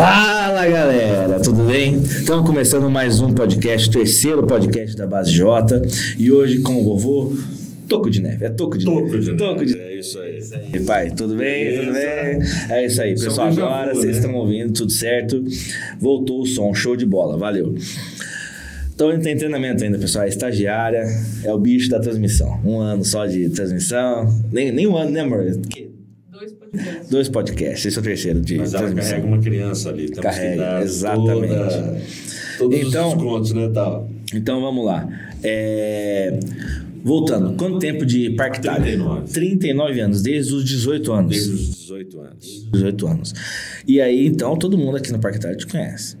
Fala galera, tudo bem? Estamos começando mais um podcast, terceiro podcast da Base J. E hoje com o vovô Toco de Neve. É Toco de Toco Neve. de Toco de É isso aí. E pai, tudo bem? Tudo bem? É isso aí, Som pessoal. Agora vocês né? estão ouvindo, tudo certo. Voltou o som, show de bola, valeu. Então tem treinamento ainda, pessoal. É estagiária, é o bicho da transmissão. Um ano só de transmissão. Nem, nem um ano, né, amor? Que- Dois podcasts. Esse é o terceiro de Mas ela carrega uma criança ali. Temos Carrega, exatamente. Toda, todos Então- os descontos, né, tal. Então vamos lá. É, Voltando, quanto tempo de Parque Itália? 39. 39 anos, desde os 18 anos. Desde os 18 anos. 18 anos. E aí, então, todo mundo aqui no Parque Itália te conhece,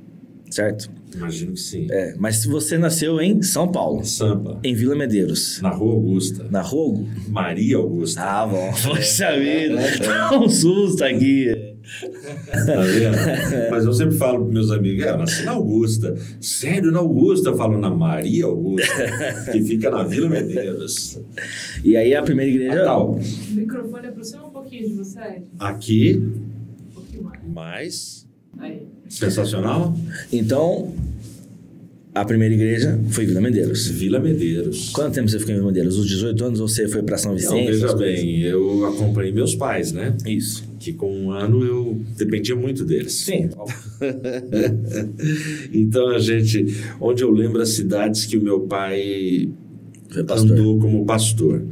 certo? Imagino que sim. É, mas se você nasceu em São Paulo, Sampa. em Vila Medeiros, Na Rua Augusta. na Rogo? Maria Augusta. Ah, bom. Poxa vida, dá um susto aqui. Tá vendo? Mas eu sempre falo para meus amigos, é, eu nasci na Augusta. Sério, na Augusta? Eu falo na Maria Augusta, que fica na Vila Medeiros. E aí a primeira igreja... Ah, tal. O microfone aproxima um pouquinho de você. Aqui, Um pouquinho mais. mais Aí. sensacional, Então, a primeira igreja foi Vila Medeiros. Vila Medeiros. Quanto tempo você ficou em Vila Medeiros? Os 18 anos ou você foi para São Não, Vicente? veja essas coisas? bem, eu acompanhei meus pais, né? Isso. Que com um ano eu dependia muito deles. Sim. então a gente, onde eu lembro as cidades que o meu pai andou como pastor.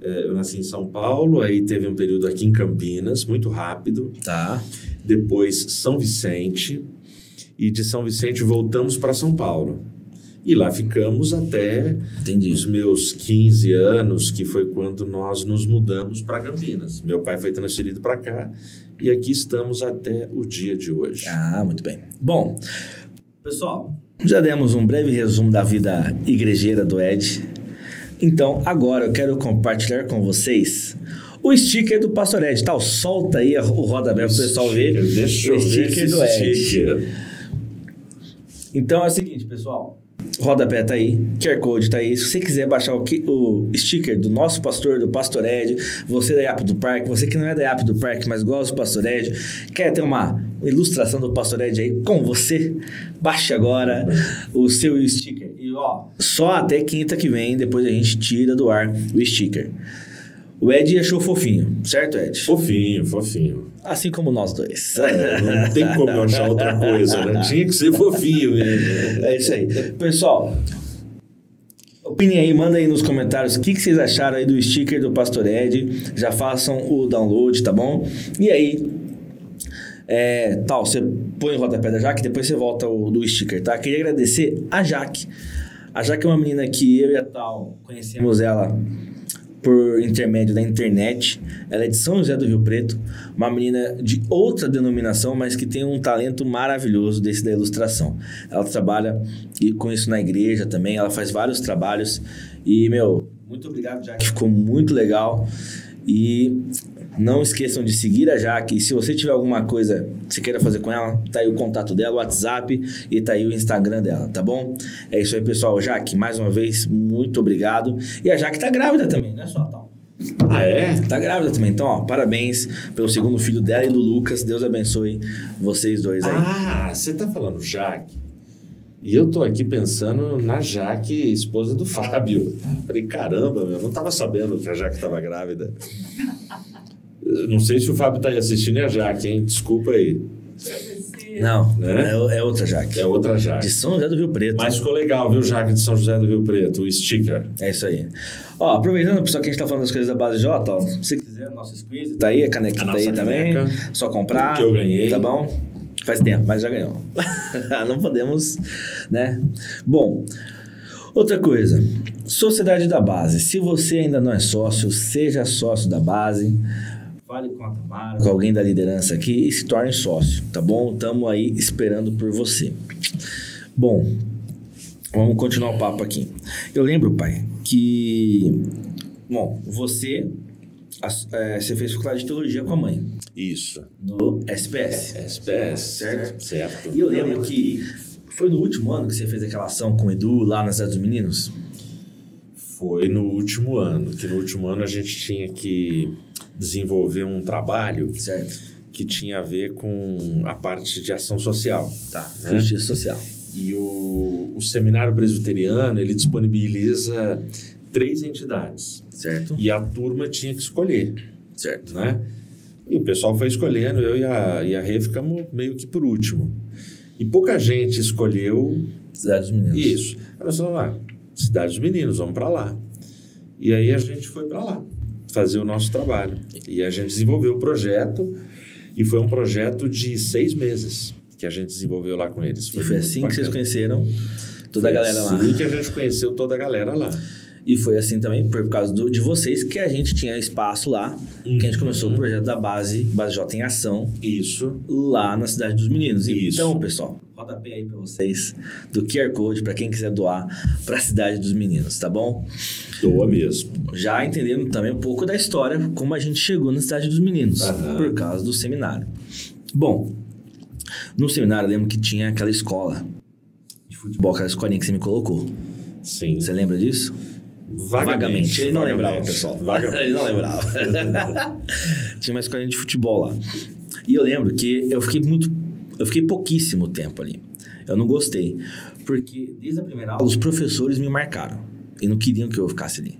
É, Eu nasci em São Paulo, aí teve um período aqui em Campinas, muito rápido. Tá. Depois São Vicente. E de São Vicente voltamos para São Paulo. E lá ficamos até Entendi. os meus 15 anos, que foi quando nós nos mudamos para Campinas. Meu pai foi transferido para cá e aqui estamos até o dia de hoje. Ah, muito bem. Bom, pessoal, já demos um breve resumo da vida igrejeira do Ed. Então, agora eu quero compartilhar com vocês o sticker do Pastor Ed. Tal, solta aí o rodapé para o pessoal ver Deixa o sticker do Ed. sticker. Então é o seguinte, pessoal. Rodapé tá aí, QR Code tá aí. Se você quiser baixar o, o sticker do nosso pastor, do Pastor Ed, você da IAP do Parque, você que não é da IAP do Parque, mas gosta do Pastor Ed, quer ter uma ilustração do Pastor Ed aí com você, baixe agora o seu sticker. E ó, só até quinta que vem, depois a gente tira do ar o sticker. O Ed achou fofinho, certo, Ed? Fofinho, fofinho. Assim como nós dois. É, não tem como eu achar outra coisa, né? Tinha que ser fofinho mesmo. É isso aí. Pessoal, opinem aí, manda aí nos comentários o que, que vocês acharam aí do sticker do Pastor Ed. Já façam o download, tá bom? E aí, é, tal, você põe o rodapé da Jaque, depois você volta o do sticker, tá? Queria agradecer a Jaque. A Jaque é uma menina que eu e a Tal conhecemos ela por intermédio da internet. Ela é de São José do Rio Preto, uma menina de outra denominação, mas que tem um talento maravilhoso desse da ilustração. Ela trabalha e com isso na igreja também, ela faz vários trabalhos e, meu, muito obrigado, Jaque, ficou muito legal. E não esqueçam de seguir a Jaque. E se você tiver alguma coisa que você queira fazer com ela, tá aí o contato dela, o WhatsApp e tá aí o Instagram dela, tá bom? É isso aí, pessoal. Jaque, mais uma vez, muito obrigado. E a Jaque tá grávida também, não é só tal. Ah, é? Tá grávida também. Então, ó, parabéns pelo segundo filho dela e do Lucas. Deus abençoe vocês dois aí. Ah, você tá falando Jaque. E eu tô aqui pensando na Jaque, esposa do Fábio. Falei, caramba, meu, eu não tava sabendo que a Jaque tava grávida. Eu Não sei se o Fábio tá aí assistindo, é a Jaque, hein? Desculpa aí. Não, Né? é, é outra Jaque. É outra De Jaque. São José do Rio Preto. Mas ficou legal, viu, Jaque de São José do Rio Preto, o sticker. É isso aí. Ó, aproveitando, pessoal, que a gente tá falando das coisas da base J, ó, se quiser, nosso squeeze tá aí, a canequinha tá aí nossa também. caneca. Só comprar. Que eu ganhei. Tá bom? Faz tempo, mas já ganhou. Não podemos, né? Bom, outra coisa. Sociedade da Base. Se você ainda não é sócio, seja sócio da base. Fale com a Tamara, com alguém da liderança aqui e se torne sócio, tá bom? Estamos aí esperando por você. Bom, vamos continuar o papo aqui. Eu lembro, pai, que. Bom, você, é, você fez faculdade de teologia com a mãe, Isso. no SPS. SPS. Certo. Certo. E eu lembro que foi no último ano que você fez aquela ação com o Edu lá na Cidade dos Meninos. Foi no último ano, que no último ano a gente tinha que desenvolver um trabalho Certo. que tinha a ver com a parte de ação social. Tá, Né? justiça social. E o, o seminário presbiteriano, ele disponibiliza três entidades. Certo? E a turma tinha que escolher, Certo. né? E o pessoal foi escolhendo, eu e a, e a Rê ficamos meio que por último. E pouca gente escolheu Cidade dos Meninos. isso. Aí nós falamos, ah, Cidade dos Meninos, vamos para lá. E aí a gente foi para lá fazer o nosso trabalho. E a gente desenvolveu o projeto, e foi um projeto de seis meses que a gente desenvolveu lá com eles. E foi assim que vocês bacana. conheceram toda a Foi galera lá. assim que a gente conheceu toda a galera lá. E foi assim também por causa do- de vocês que a gente tinha espaço lá, que a gente começou o projeto da base, Base J em Ação, Isso. lá na Cidade dos Meninos. Isso. Então, pessoal, rodapé aí pra vocês do QR Code para quem quiser doar para a Cidade dos Meninos, tá bom? Doa mesmo. Já entendendo também um pouco da história, como a gente chegou na Cidade dos Meninos, Aham. por causa do seminário. Bom, no seminário eu lembro que tinha aquela escola de futebol, aquela escolinha que você me colocou. Sim. Você lembra disso? Vagamente. Ele não vagamente, lembrava, pessoal. Vagamente. Ele não lembrava. Tinha uma escolinha de futebol lá. E eu lembro que eu fiquei muito. Eu fiquei pouquíssimo tempo ali. Eu não gostei. Porque desde a primeira aula, os professores me marcaram. E não queriam que eu ficasse ali.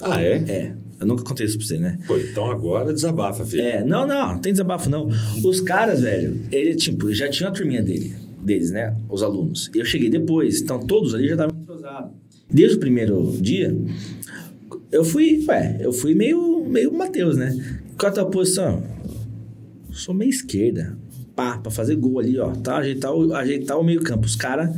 Ah, é? É. Eu nunca contei isso pra você, né? Pô, então agora desabafa, filho. É, não, não, não tem desabafo, não. Os caras, velho, ele, tipo, já tinha a turminha dele, deles, né? Os alunos. Eu cheguei depois, então todos ali já estavam entrosados. Desde o primeiro dia, eu fui, ué, eu fui meio, meio Matheus, né? Qual a tua posição? Sou meio esquerda. Pá, pra fazer gol ali, ó. Tá, ajeitar o, ajeitar o meio campo. Os caras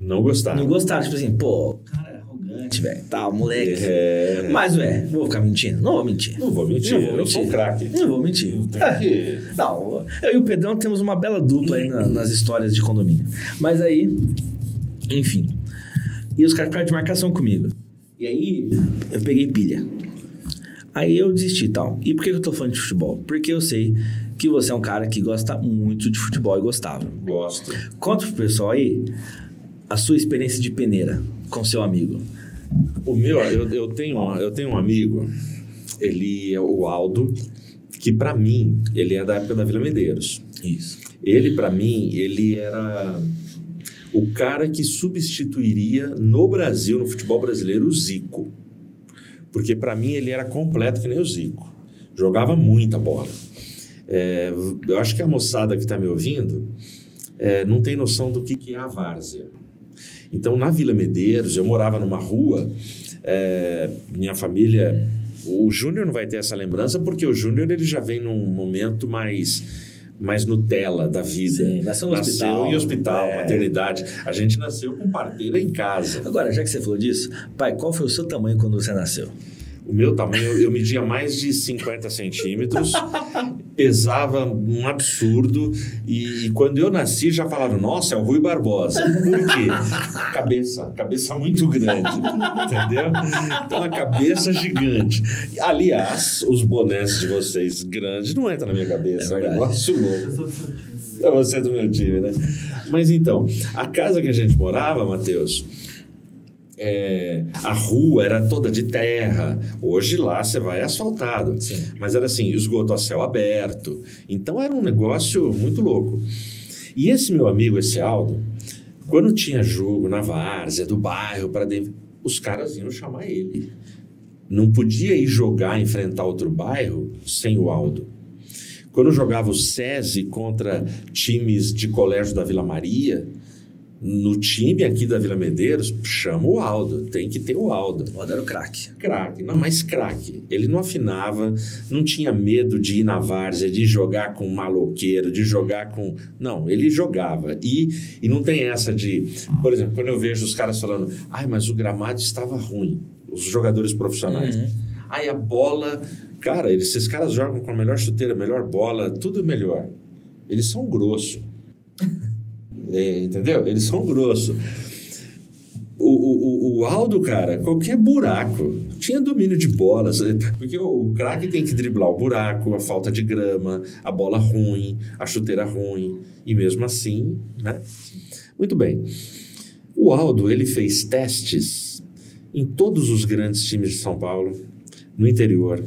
Não gostaram. não gostaram, tipo assim, pô, o cara é arrogante, velho. Tá, moleque. É. Mas, ué, vou ficar mentindo? Não vou mentir. Não vou mentir, Não vou eu sou um mentir. craque. Não vou mentir. Não, eu e o Pedrão temos uma bela dupla aí na- nas histórias de condomínio. Mas aí, enfim. E os caras ficaram de marcação comigo. E aí, eu peguei pilha. Aí eu desisti e tal. E por que eu tô falando de futebol? Porque eu sei que você é um cara que gosta muito de futebol e gostava. Gosto. Conta pro pessoal aí a sua experiência de peneira com seu amigo. O meu, eu, eu, tenho, um- eu tenho um amigo, ele é o Aldo, que pra mim, ele é da época da Vila Medeiros. Isso. Ele, pra mim, ele era o cara que substituiria no Brasil, no futebol brasileiro, o Zico. Porque pra mim ele era completo que nem o Zico. Jogava muita bola. É, eu acho que a moçada que está me ouvindo é, não tem noção do que, que é a várzea. Então, na Vila Medeiros, eu morava numa rua, é, minha família. O Júnior não vai ter essa lembrança, porque o Júnior ele já vem num momento mais, mais Nutella da vida. Sim, nasceu no hospital. em hospital, É. maternidade. A gente nasceu com parteira em casa. Agora, já que você falou disso, pai, qual foi o seu tamanho quando você nasceu? O meu tamanho, eu, media mais de 50 centímetros, pesava um absurdo, e, e quando eu nasci já falaram, nossa, é o Rui Barbosa. Por quê? Cabeça, cabeça muito grande, entendeu? Então a cabeça gigante. Aliás, os bonés de vocês grandes não entram na minha cabeça, É é, um negócio louco. É você do meu time, né? Mas então, a casa que a gente morava, Matheus, é, a rua era toda de terra. Hoje lá você vai asfaltado. Sim. Mas era assim, esgoto a céu aberto. Então era um negócio muito louco. E esse meu amigo, esse Aldo, quando tinha jogo na várzea, do bairro, para dentro, os caras iam chamar ele. Não podia ir jogar, enfrentar outro bairro sem o Aldo. Quando jogava o SESI contra times de colégio da Vila Maria, no time aqui da Vila Medeiros, chama o Aldo, tem que ter o Aldo. O Aldo era o craque. Craque, não, mas craque. Ele não afinava, não tinha medo de ir na várzea, de jogar com maloqueiro, de jogar com. Não, ele jogava. E, e não tem essa de. Por exemplo, quando eu vejo os caras falando, ai, mas o gramado estava ruim, os jogadores profissionais. Uhum. Ai, a bola. Cara, eles, esses caras jogam com a melhor chuteira, a melhor bola, tudo melhor. Eles são grosso. É, entendeu? Eles são grosso. O, o, o- Aldo, cara, qualquer buraco. Tinha domínio de bola. sabe? Porque o craque tem que driblar o buraco, a falta de grama, a bola ruim, a chuteira ruim. E mesmo assim, né? Muito bem. O Aldo, ele fez testes em todos os grandes times de São Paulo, no interior.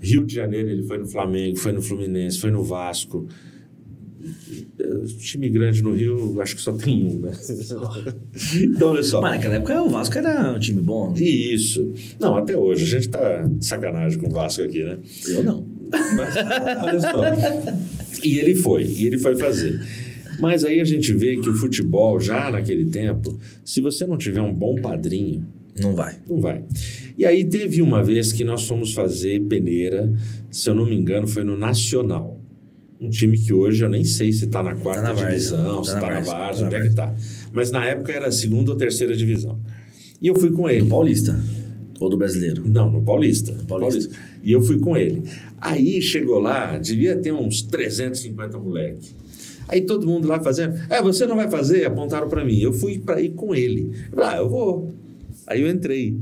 Rio de Janeiro ele foi no Flamengo, foi no Fluminense, foi no Vasco. Time grande no Rio, acho que só tem um, né? então, olha só. Mas naquela época o Vasco era um time bom. Isso. Não, até hoje. A gente tá de sacanagem com o Vasco aqui, né? Eu não. Mas, olha só. E ele foi, e ele foi fazer. Mas aí a gente vê que o futebol, já naquele tempo, se você não tiver um bom padrinho, Não vai. não vai. E aí teve uma vez que nós fomos fazer peneira, se eu não me engano, foi no Nacional. Um time que hoje eu nem sei se está na quarta Tá na divisão, Tá se está na várzea. várzea, Tá onde é que está. Mas na época era segunda ou terceira divisão. E eu fui com ele. Do Paulista. Ou do brasileiro. Não, no Paulista. Paulista. E eu fui com ele. Aí chegou lá, devia ter uns 350 moleque. Aí todo mundo lá fazendo, é, você não vai fazer? Apontaram para mim. Eu fui para ir com ele. Ah, eu vou. Aí eu entrei.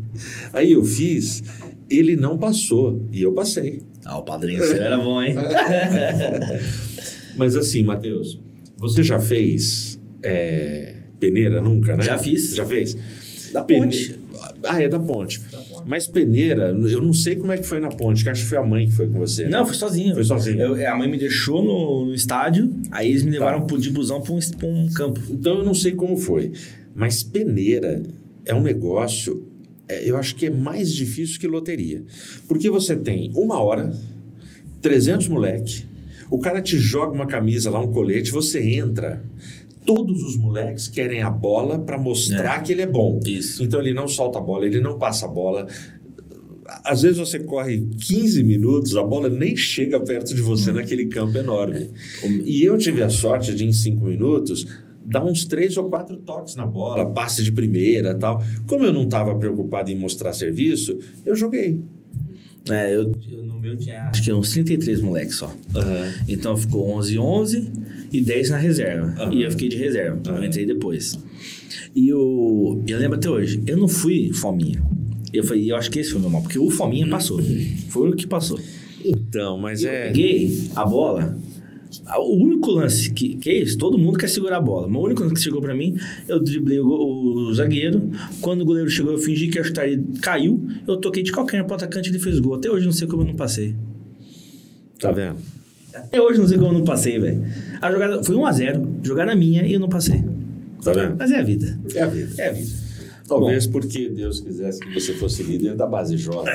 Aí eu fiz, ele não passou e eu passei. Ah, o padrinho seu era bom, hein? Mas assim, Matheus, você já fez é, peneira nunca, né? Já fiz. Já fez? Da Pene- ponte. Ah, é da ponte. Mas peneira, eu não sei como é que foi na ponte, que acho que foi a mãe que foi com você. né? Não, fui sozinho. Foi sozinho. Eu- a mãe me deixou no, no estádio, aí eles me levaram pro- de busão pra um, um campo. Então eu não sei como foi. Mas peneira é um negócio, é, eu acho que é mais difícil que loteria. Porque você tem uma hora, 300 moleque, o cara te joga uma camisa lá, um colete, você entra. Todos os moleques querem a bola para mostrar que ele é bom. Isso. Então ele não solta a bola, ele não passa a bola. Às vezes você corre 15 minutos, a bola nem chega perto de você naquele campo enorme. E eu tive a sorte de, em 5 minutos, dar uns três ou quatro toques na bola, passe de primeira tal. Como eu não estava preocupado em mostrar serviço, eu joguei. É, eu, eu- no meu tinha acho que uns 33 moleques só. Então ficou 11 11 e 10 na reserva. Aham. E eu fiquei de reserva. Eu Aham. entrei depois. E eu, eu lembro até hoje, eu não fui fominha. Eu falei, eu acho que esse foi o meu mal, porque o fominha passou. Foi o que passou. Então, mas Eu é. peguei a bola. A- O único lance que, que é isso, todo mundo quer segurar a bola. Mas o único lance que chegou pra mim, eu driblei o, o zagueiro. Quando o goleiro chegou, eu fingi que ia chutar, ele caiu. Eu toquei de calcanhar pro atacante e ele fez gol. Até hoje eu não sei como eu não passei. Tá vendo? Até hoje eu não sei como eu não passei, velho. A jogada foi 1x0, jogada minha e eu não passei. Tá vendo? Mas é a vida. É a vida. É a vida. Talvez porque Deus quisesse que você fosse líder da base jovem.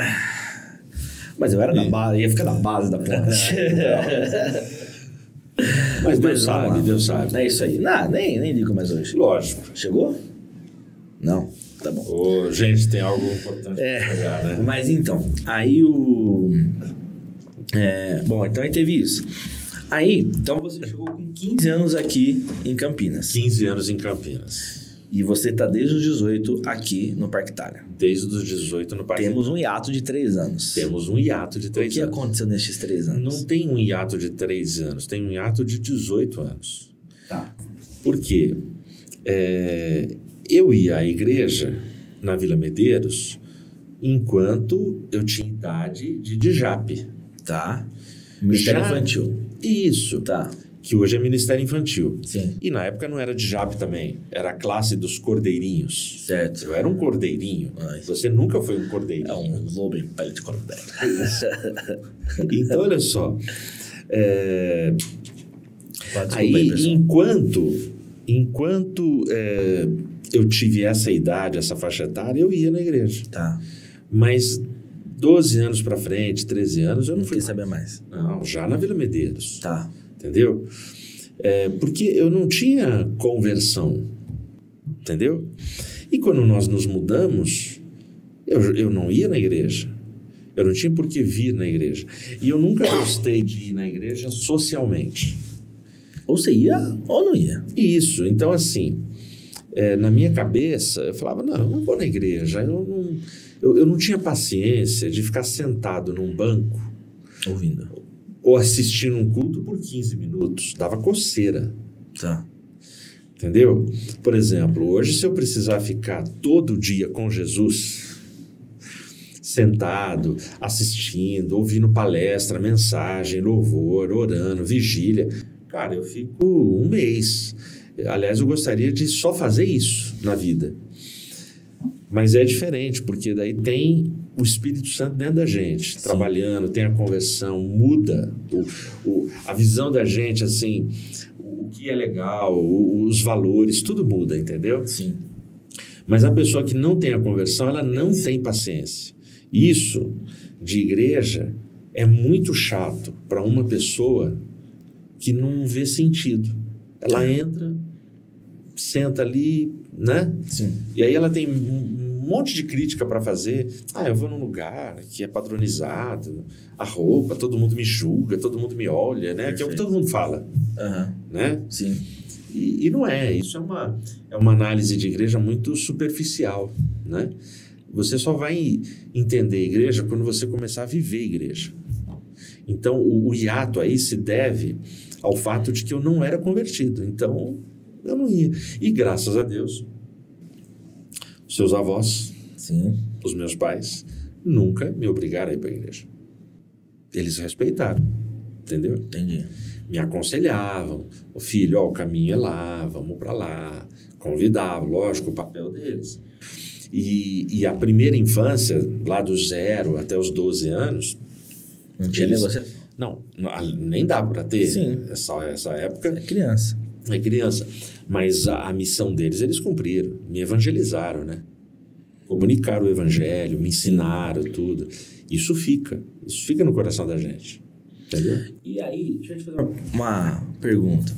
Mas eu era da E- base, ia ficar na base da ponte. Mas Deus sabe. Deus sabe. É isso aí. Não, nem, nem ligo mais hoje. Lógico. Chegou? Não. Tá bom. Ô, gente, tem algo importante É. pra pegar, né? Mas então, aí o. é, bom, então aí teve isso. Aí, então você chegou com 15 anos aqui em Campinas. 15 anos em Campinas. E você tá desde os 18 aqui no Parque Itália. Desde os 18 no Parque. Temos um hiato de 3 anos. Temos um hiato de O 3 que anos. aconteceu nesses 3 anos? Não tem um hiato de 3 anos, tem um hiato de 18 anos. Tá. Por quê? É, eu ia à igreja na Vila Medeiros enquanto eu tinha idade de Djap. Tá. Ministério Já- Infantil. Isso, Tá. Que hoje é Ministério Infantil. Sim. E na época não era Djap também, era a classe dos cordeirinhos. Certo. Eu era um cordeirinho. Ai. Você nunca foi um cordeirinho. É um lobo em pele de cordeiro. Então, olha só. é, Aí, pessoal. enquanto, enquanto é, eu tive essa idade, essa faixa etária, eu ia na igreja. Tá. Mas 12 anos pra frente, 13 anos, eu não Não fui. queria saber mais. Não, já na Vila Medeiros. Tá. Entendeu? É, porque eu não tinha conversão. Entendeu? E quando nós nos mudamos, eu, eu não ia na igreja. Eu não tinha por que vir na igreja. E eu nunca gostei de ir na igreja socialmente. Ou você ia ou não ia. Isso, então assim, é, na minha cabeça, eu falava, não, eu não vou na igreja, eu não, eu, eu não tinha paciência de ficar sentado num banco Ouvindo. Ou assistindo um culto por 15 minutos, dava coceira, Tá. entendeu? Por exemplo, hoje se eu precisar ficar todo dia com Jesus, sentado, assistindo, ouvindo palestra, mensagem, louvor, orando, vigília, cara, eu fico um mês. Aliás, eu gostaria de só fazer isso na vida. Mas é diferente, porque daí tem o Espírito Santo dentro da gente, trabalhando, tem a conversão, muda o, o- a visão da gente, assim, o que é legal, o- os valores, tudo muda, entendeu? Sim. Mas a pessoa que não tem a conversão, ela não tem paciência. Isso de igreja é muito chato para uma pessoa que não vê sentido. Ela entra, senta ali, né? Sim. E aí ela tem monte de crítica para fazer. Ah, eu vou num lugar que é padronizado, a roupa, todo mundo me julga, todo mundo me olha, né? Que é o que Perfeito. todo mundo fala, Aham. né? Sim. E, e não é, isso é uma, é uma análise de igreja muito superficial, né? Você só vai entender a igreja quando você começar a viver a igreja. Então, o, o hiato aí se deve ao fato de que eu não era convertido. Então, eu não ia. E graças a Deus, seus avós, Sim. os meus pais, nunca me obrigaram a ir para a igreja. Eles respeitaram, entendeu? Entendi. me aconselhavam, o filho, ó, o caminho é lá, vamos para lá, convidavam, lógico, o papel deles. E, e a primeira infância, lá do zero até os 12 anos, Não tinha Eles- negócio. não, nem dá para ter Sim. essa, essa época, É criança. é criança. Mas a, a missão deles, eles cumpriram, me evangelizaram, né? Comunicaram o evangelho, me ensinaram tudo. Isso fica, isso fica no coração da gente, entendeu? E aí, deixa eu te fazer uma, uma pergunta.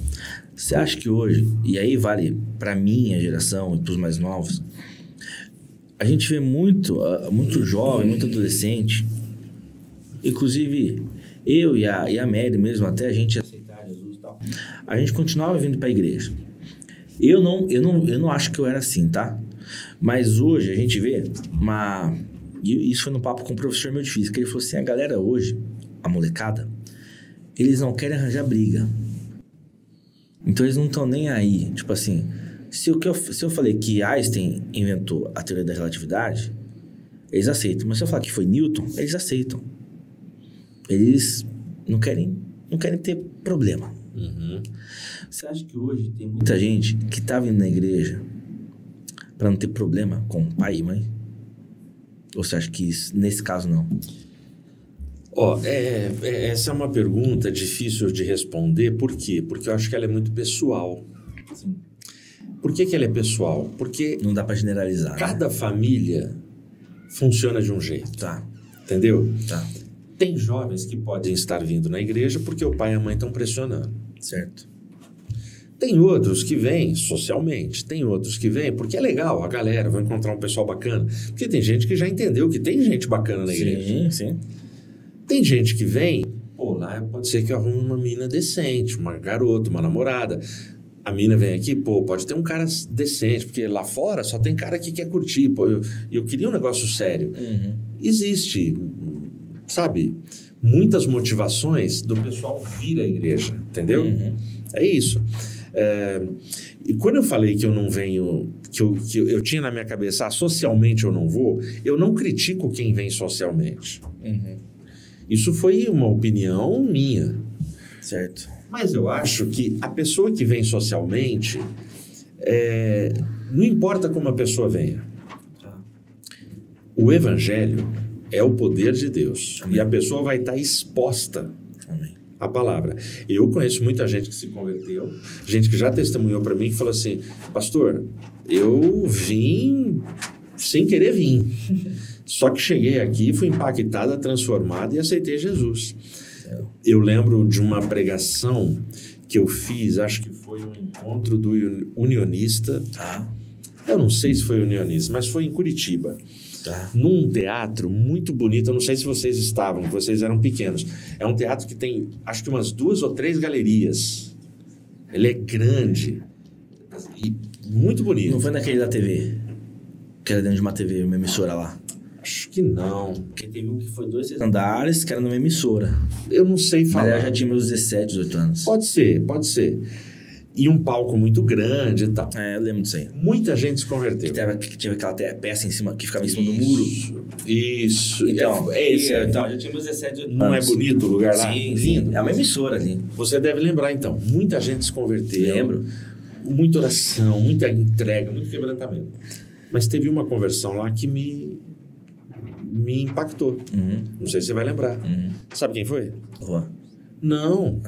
Você acha que hoje, e aí vale pra minha geração e pros mais novos, a gente vê muito, ah, muito jovem, muito adolescente, inclusive eu e a, e a Mary mesmo, até a gente aceitar Jesus e tal, a gente continuava vindo pra igreja. Eu não, eu não, eu não acho que eu era assim, tá? Mas hoje a gente vê uma. E isso foi no papo com o professor meu de física. Ele falou assim: a galera hoje, a molecada, eles não querem arranjar briga. Então eles não estão nem aí. Tipo assim, se, eu, se eu falei que Einstein inventou a teoria da relatividade, eles aceitam. Mas se eu falar que foi Newton, eles aceitam. Eles não querem, não querem ter problema. Uhum. Você acha que hoje tem muita gente que tá vindo na igreja para não ter problema com pai e mãe? Ou você acha que isso, nesse caso não? Ó, é, é- essa é uma pergunta difícil de responder. Por quê? Porque eu acho que ela é muito pessoal. Sim. Por que, que ela é pessoal? Porque Não dá para generalizar. né? cada família funciona de um jeito, Tá, entendeu? tá. Tem jovens que podem estar vindo na igreja porque o pai e a mãe estão pressionando. Certo. Tem outros que vêm socialmente, tem outros que vêm porque é legal, a galera vai encontrar um pessoal bacana. Porque tem gente que já entendeu que tem gente bacana na igreja. Sim, sim. Tem gente que vem, pô, lá pode ser que eu arrume uma mina decente, uma garota, uma namorada. A mina vem aqui, pô, pode ter um cara decente, porque lá fora só tem cara que quer curtir, pô, eu, eu queria um negócio sério. Uhum. Existe, sabe, muitas motivações do pessoal vir à igreja, entendeu? Uhum. É isso. É, e quando eu falei que eu não venho, que, eu, que eu, eu tinha na minha cabeça, ah, socialmente eu não vou, eu não critico quem vem socialmente. Uhum. Isso foi uma opinião minha. Certo. Mas eu acho que a pessoa que vem socialmente, é, não importa como a pessoa venha, Tá. o evangelho é o poder de Deus. Amém. E a pessoa vai estar exposta Amém. à palavra. Eu conheço muita gente que se converteu, gente que já testemunhou para mim que falou assim: Pastor, eu vim sem querer vir. Só que cheguei aqui, fui impactada, transformada e aceitei Jesus. Eu lembro de uma pregação que eu fiz, acho que foi um encontro do uni- unionista. Tá. Eu não sei se foi unionista, mas foi em Curitiba Tá. num teatro muito bonito. Eu não sei se vocês estavam, vocês eram pequenos. É um teatro que tem, acho que umas duas ou três galerias. Ele é grande e muito bonito. Não foi naquele da TV? Que era dentro de uma TV, uma emissora lá. Acho que não. Porque teve um que foi dois andares, que era numa emissora. Eu não sei Mas falar. ela já tinha meus 17, 18 anos. Pode ser, pode ser. E um palco muito grande e tal. É, eu lembro disso aí. Muita gente se converteu. Que, tava, que tinha aquela peça em cima, que ficava em cima do muro. Isso, Isso. Então, é esse. é, então, já tinha meus 17, 18 Não é bonito o lugar lá? Sim, sim. É uma emissora ali. Você deve lembrar, então. Muita gente se converteu. Lembro. Muita oração, muita entrega, muito quebrantamento. Mas teve uma conversão lá que me, me impactou. Uhum. Não sei se você vai lembrar. Uhum. Sabe quem foi? Juan. Não.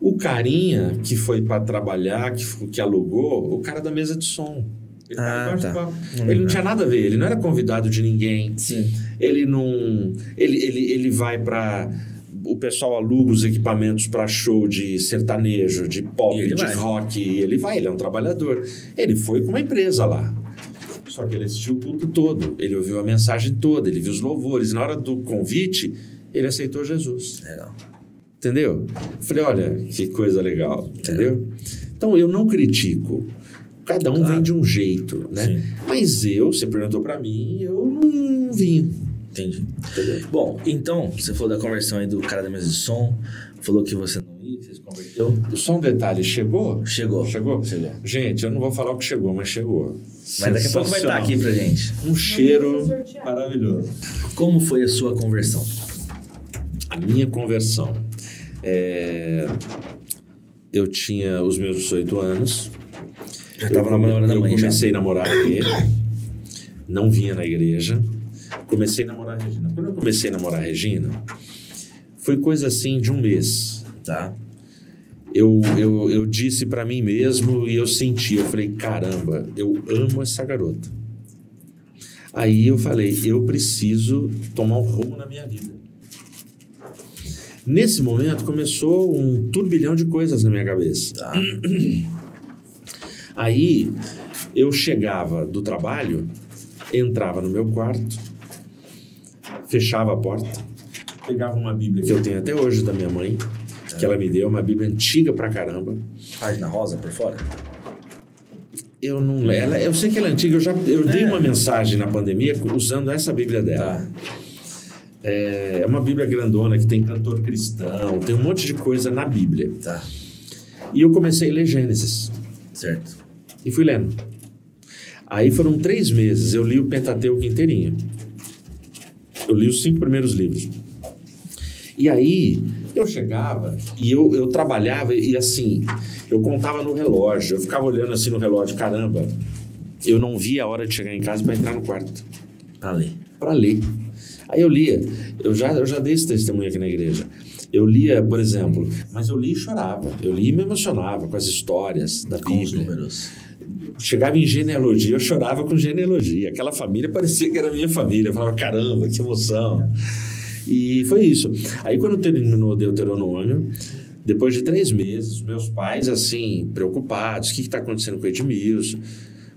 O carinha que foi para trabalhar, que, que alugou, o cara da mesa de som. Ele, Ah, tá. ele não tinha nada a ver, ele não era convidado de ninguém. Sim. Ele não. Ele, ele, ele vai para. O pessoal aluga os equipamentos para show de sertanejo, de pop, de vai. rock. Ele vai, ele é um trabalhador. Ele foi com uma empresa lá. Só que ele assistiu o culto todo. Ele ouviu a mensagem toda, ele viu os louvores. Na hora do convite, ele aceitou Jesus. Legal. Entendeu? Falei, olha, que coisa legal, entendeu? Então eu não critico. Cada um Claro. vem de um jeito, né? Sim. Mas eu, você perguntou pra mim, eu não vim. Entendi. Entendeu? Bom, então, você falou da conversão aí do cara da mesa de som, falou que você não ia, você se converteu. Só um detalhe, chegou? Chegou. Chegou? Chegou. Gente, eu não vou falar o que chegou, mas chegou. Mas daqui a pouco vai estar aqui pra gente. Um cheiro maravilhoso. Como foi a sua conversão? A minha conversão. É, Eu tinha os meus 18 anos. Já tava eu, namorando a eu mãe já. comecei a namorar ele. Não vinha na igreja. Comecei a namorar a Regina. Quando eu comecei a namorar a Regina, foi coisa assim de um mês. Tá. Eu, eu, eu disse pra mim mesmo e eu senti, eu falei, caramba, eu amo essa garota. Aí eu falei, eu preciso tomar um rumo na minha vida. Nesse momento começou um turbilhão de coisas na minha cabeça. Tá. Aí eu chegava do trabalho, entrava no meu quarto, fechava a porta, pegava uma Bíblia que eu tenho até hoje da minha mãe, que ela me deu, uma Bíblia antiga pra caramba. Página rosa por fora? Eu não, ela, eu sei que ela é antiga, eu já eu dei uma mensagem na pandemia usando essa Bíblia dela. Tá. É uma Bíblia grandona que tem cantor cristão, tem um monte de coisa na Bíblia. Tá. E eu comecei a ler Gênesis. Certo. E fui lendo. Aí foram três meses, eu li o Pentateuco inteirinho. Eu li os cinco primeiros livros. E aí, eu chegava e eu, eu trabalhava e assim, eu contava no relógio, eu ficava olhando assim no relógio, caramba, eu não via a hora de chegar em casa para entrar no quarto, Pra ler. para ler. Aí eu lia, eu já, eu já dei esse testemunho aqui na igreja. Eu lia, por exemplo, mas eu lia e chorava. Eu lia e me emocionava com as histórias da Com os Bíblia números. chegava em genealogia, eu chorava com genealogia. Aquela família parecia que era minha família. Eu falava, caramba, que emoção. E foi isso. Aí quando terminou o Deuteronômio, depois de três meses, meus pais, assim, preocupados, o que está acontecendo com o Edmilson?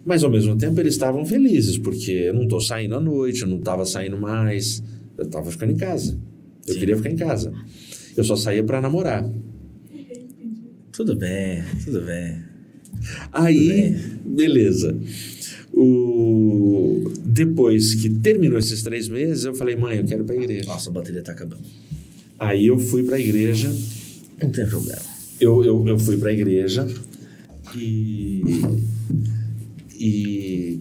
Mas ao mesmo tempo eles estavam felizes, porque eu não estou saindo à noite, eu não estava saindo mais, eu estava ficando em casa. Eu Sim. queria ficar em casa. Eu só saía para namorar. Tudo bem, tudo bem. Aí, beleza. O... Depois que terminou esses três meses, eu falei, mãe, eu quero ir pra igreja. Nossa, a bateria tá acabando. Aí eu fui pra igreja, Não tem problema. eu, eu, eu fui pra igreja e. E.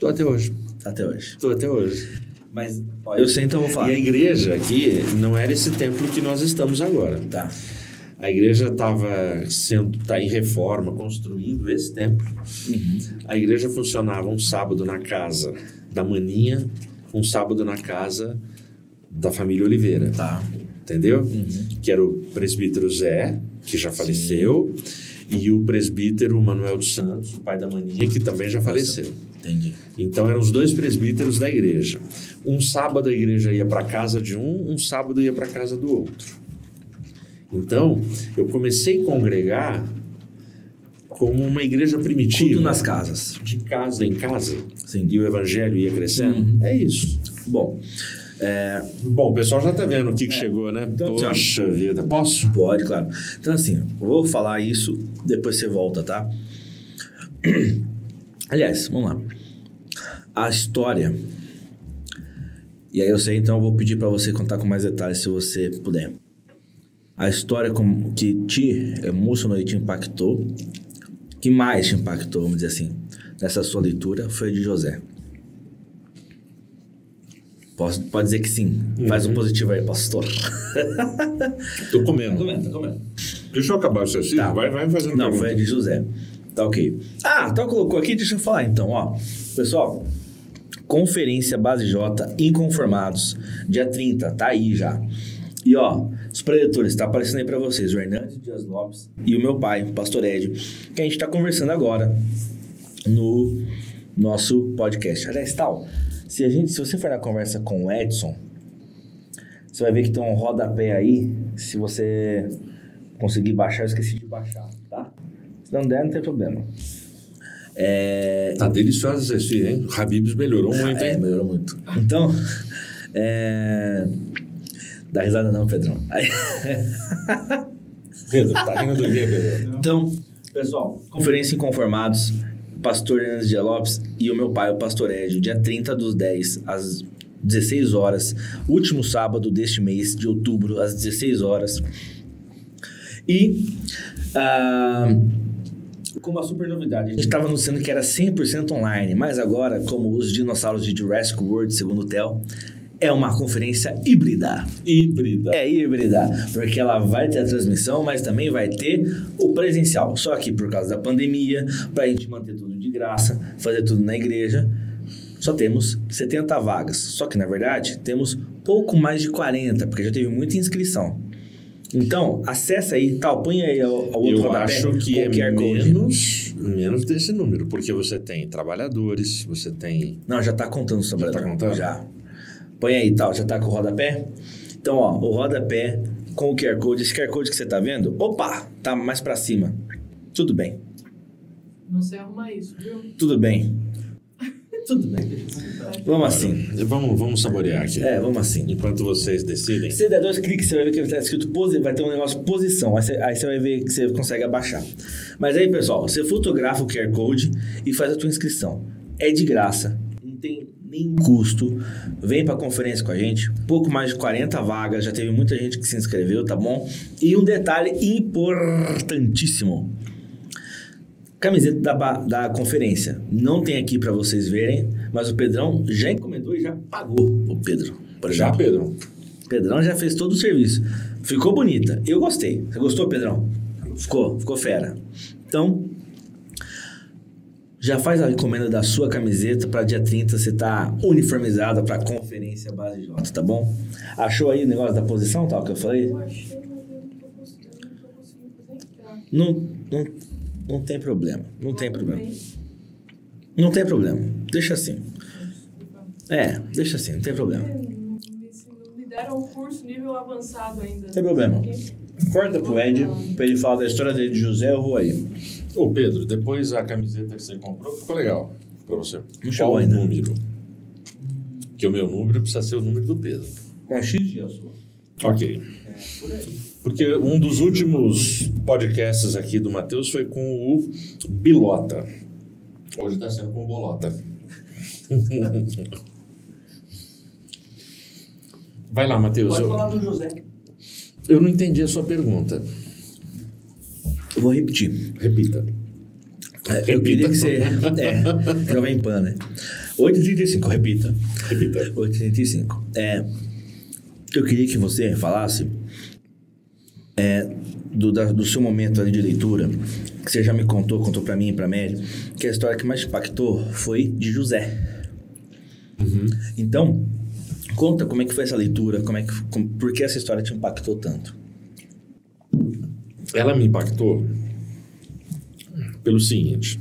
Tô até hoje. Até hoje. Tô até hoje. Mas, ó, eu sei, então vou E falar. a igreja aqui não era esse templo que nós estamos agora. Tá. A igreja estava sendo tá em reforma, construindo esse templo. Uhum. A igreja funcionava um sábado na casa da Maninha, um sábado na casa da família Oliveira, Tá. entendeu? Uhum. Que era o presbítero Zé, que já faleceu, e o presbítero Manuel dos Santos, o pai da Maninha, que também já faleceu. Entendi. Então eram os dois presbíteros da igreja. Um sábado a igreja ia para casa de um, um sábado ia para casa do outro. Então eu comecei a congregar como uma igreja primitiva, Tudo nas casas. de casa em casa, Sim. e o evangelho ia crescendo. Uhum. É isso. Bom, é, Bom, o pessoal já tá vendo o que, que chegou, né? Então, Poxa vida, posso? pode, claro. Então, assim, eu vou falar isso, depois você volta, tá? Aliás, vamos lá. A história. E aí eu sei, então eu vou pedir pra você contar com mais detalhes, se você puder. A história com- que te emocionou e te impactou, que mais te impactou, vamos dizer assim, nessa sua leitura, foi a de José. Posso, pode dizer que sim. Faz um positivo aí, pastor. Tô comendo. comendo, tô comendo. Deixa eu acabar o exercício. Tá. Vai, vai fazendo Não, pergunta. foi de José. Tá ok. Ah, então colocou aqui, deixa eu falar então, ó. Pessoal, Conferência Base J Inconformados, dia 30, tá aí já. E ó, os preletores, tá aparecendo aí pra vocês, o Hernandes Dias Lopes e o meu pai, o Pastor Ed, que a gente tá conversando agora no nosso podcast. Aliás, tal, se, a gente, se você for na conversa com o Edson, você vai ver que tem um rodapé aí. Se você conseguir baixar, eu esqueci de baixar, tá? Se não der, não tem problema. É, Tá deliciosa essa esfirra, hein? O Habibs melhorou muito, é, hein? melhorou muito. Então, é... Dá risada não, Pedrão. Aí- Pedro, tá rindo do quê, Pedro? Então, pessoal, Conferência Inconformados, Pastor Hernandes Dias Lopes e o meu pai, o Pastor Ed, dia 30 dos 10, às 16 horas, último sábado deste mês de outubro, às 16 horas. E ah, com uma super novidade, a gente estava anunciando que era 100% online, mas agora, como os dinossauros de Jurassic World, segundo o Theo, é uma conferência híbrida. Híbrida. É híbrida, porque ela vai ter a transmissão, mas também vai ter o presencial. Só que por causa da pandemia, para a gente manter tudo de graça, fazer tudo na igreja, só temos 70 vagas. Só que na verdade temos pouco mais de 40, porque já teve muita inscrição. Então, acessa aí, tal, põe aí o, o outro Eu rodapé acho que é Code. menos, menos desse número, porque você tem trabalhadores, você tem. Não, já tá contando sobre Já tá contando? Já. Põe aí, tal, já tá com o rodapé? Então, ó, o rodapé com o QR Code, esse QR Code que você tá vendo, opa, tá mais pra cima. Tudo bem, Não sei arrumar isso, viu? tudo bem. Tudo bem. Vamos assim. Vamos, vamos saborear aqui. É, vamos assim. Enquanto vocês decidem. Se você der dois cliques, você vai ver que está escrito posi, vai ter um negócio posição. Aí você, aí você vai ver que você consegue abaixar. Mas aí, pessoal, você fotografa o QR Code e faz a tua inscrição. É de graça, não tem nenhum custo. Vem para a conferência com a gente. Pouco mais de 40 vagas, já teve muita gente que se inscreveu, tá bom? E um detalhe importantíssimo. Camiseta da, da conferência. Não tem aqui para vocês verem, mas o Pedrão já encomendou e já pagou o Pedro. Já. Pedro? Pedrão já fez todo o serviço. Ficou bonita. Eu gostei. Você gostou, Pedrão? Ficou, ficou fera. Então, já faz a encomenda da sua camiseta para dia 30 você tá uniformizada para conferência Base J, tá bom? Achou aí o negócio da posição, tal, que eu falei? Eu achei, mas eu não não. Não, tem problema. Não tem problema. Não tem problema. Deixa assim. É, deixa assim, não tem problema. Me, deram um curso nível avançado ainda. Não tem problema. Corta pro Ed, pra ele falar da história dele de José, eu vou aí. Ô, Pedro, depois a camiseta que você comprou ficou legal pra você. Qual ainda. o número? Que o meu número precisa ser o número do Pedro. Com X dias sua. Ok. Porque um dos últimos podcasts aqui do Matheus foi com o Bilota. Hoje está sendo com o Bolota. Vai lá, Matheus. Pode Eu, falar do José. eu não entendi a sua pergunta. Eu vou repetir. Repita. É, eu queria que você. É, Jovem Pan, né? 8h35, repita. Repita. 8h35. É, eu queria que você falasse é, do, da- do seu momento ali de leitura, que você já me contou, contou pra mim e pra Mary, que a história que mais te impactou foi de José. Então, conta como é que foi essa leitura, como é que, como, por que essa história te impactou tanto. Ela me impactou pelo seguinte.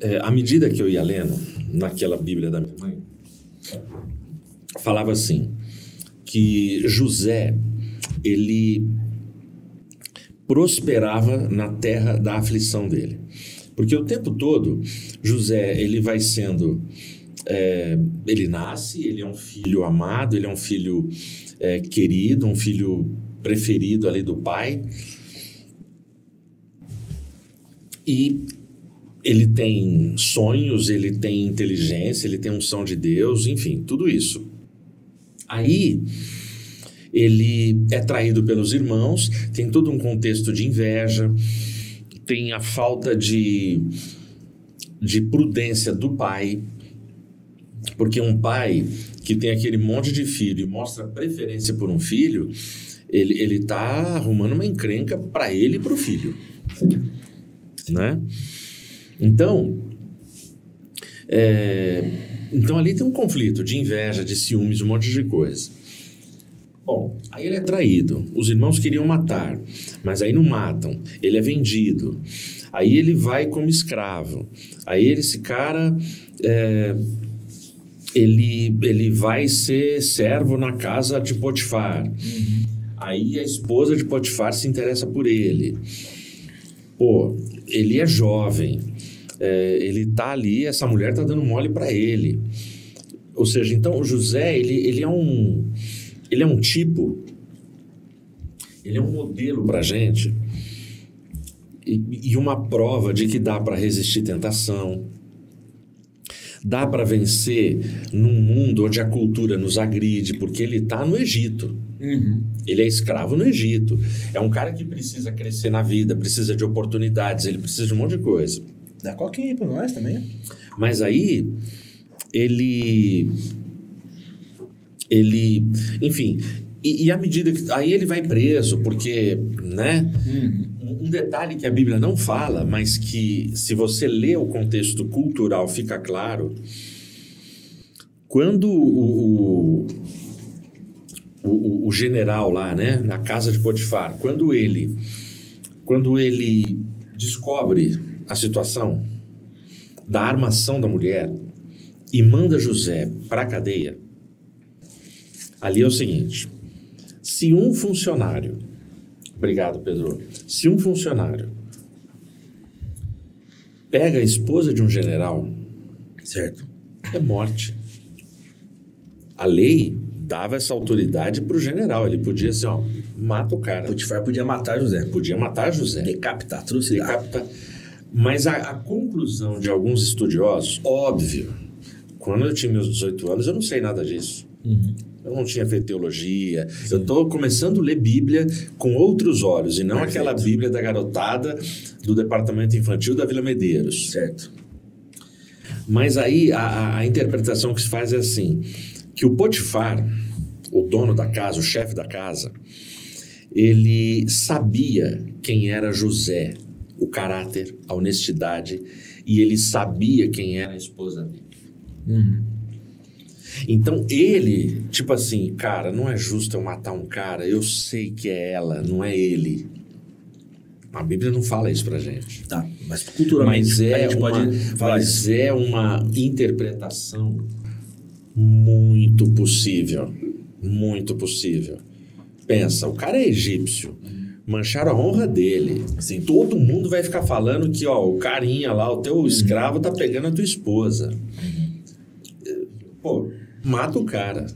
É, à medida que eu ia lendo, naquela Bíblia da minha mãe, falava assim, que José, ele prosperava na terra da aflição dele. Porque o tempo todo, José, ele vai sendo... é, ele nasce, ele é um filho amado, ele é um filho é, querido, um filho preferido ali do pai. E ele tem sonhos, ele tem inteligência, ele tem unção de Deus, enfim, tudo isso. Aí ele é traído pelos irmãos, tem todo um contexto de inveja, tem a falta de, de prudência do pai, porque um pai que tem aquele monte de filho e mostra preferência por um filho, ele, ele tá arrumando uma encrenca para ele e para o filho. né? Então, é, então ali tem um conflito de inveja, de ciúmes, um monte de coisa. Bom, aí ele é traído. Os irmãos queriam matar, mas aí não matam. Ele é vendido. Aí ele vai como escravo. Aí esse cara é, ele, ele vai ser servo na casa de Potifar. Uhum. Aí a esposa de Potifar se interessa por ele. Pô, ele é jovem. É, ele tá ali, essa mulher tá dando mole para ele. Ou seja, então o José, ele, ele é um ele é um tipo, ele é um modelo para gente e, e uma prova de que dá para resistir tentação, dá para vencer num mundo onde a cultura nos agride, porque ele está no Egito. Uhum. Ele é escravo no Egito. É um cara que precisa crescer na vida, precisa de oportunidades, ele precisa de um monte de coisa. Dá coquinha aí pra nós também. Mas aí, ele ele, enfim, e, e à medida que aí ele vai preso, porque, né? Uhum. Um detalhe que a Bíblia não fala, mas que se você lê o contexto cultural fica claro, quando o, o, o, o general lá, né, na casa de Potifar, quando ele, quando ele descobre a situação da armação da mulher e manda José para a cadeia, Ali é o seguinte: se um funcionário, obrigado Pedro, se um funcionário pega a esposa de um general, certo? É morte. A lei dava essa autoridade para o general. Ele podia assim, ó, mata o cara. Potifar podia matar José. Podia matar José. Decapitar, trucidar. Decapitar. Mas a, a, conclusão de alguns estudiosos, óbvio, quando eu tinha meus 18 anos, eu não sei nada disso. Uhum. Eu não tinha feito teologia. Sim. Eu estou começando a ler Bíblia com outros olhos e não Perfeito. aquela Bíblia da garotada do departamento infantil da Vila Medeiros. Certo. Mas aí a, a interpretação que se faz é assim: que o Potifar, o dono da casa, o chefe da casa, ele sabia quem era José, o caráter, a honestidade, e ele sabia quem era a esposa dele. Uhum. Então ele, tipo assim, cara, não é justo eu matar um cara, eu sei que é ela, não é ele. A Bíblia não fala isso pra gente. Tá, mas culturalmente mas é uma, Mas isso. é uma interpretação muito possível. Muito possível. Pensa, o cara é egípcio. Mancharam a honra dele. Assim, todo mundo vai ficar falando que, ó, o carinha lá, o teu uhum. escravo tá pegando a tua esposa. Uhum. Pô, mata o cara.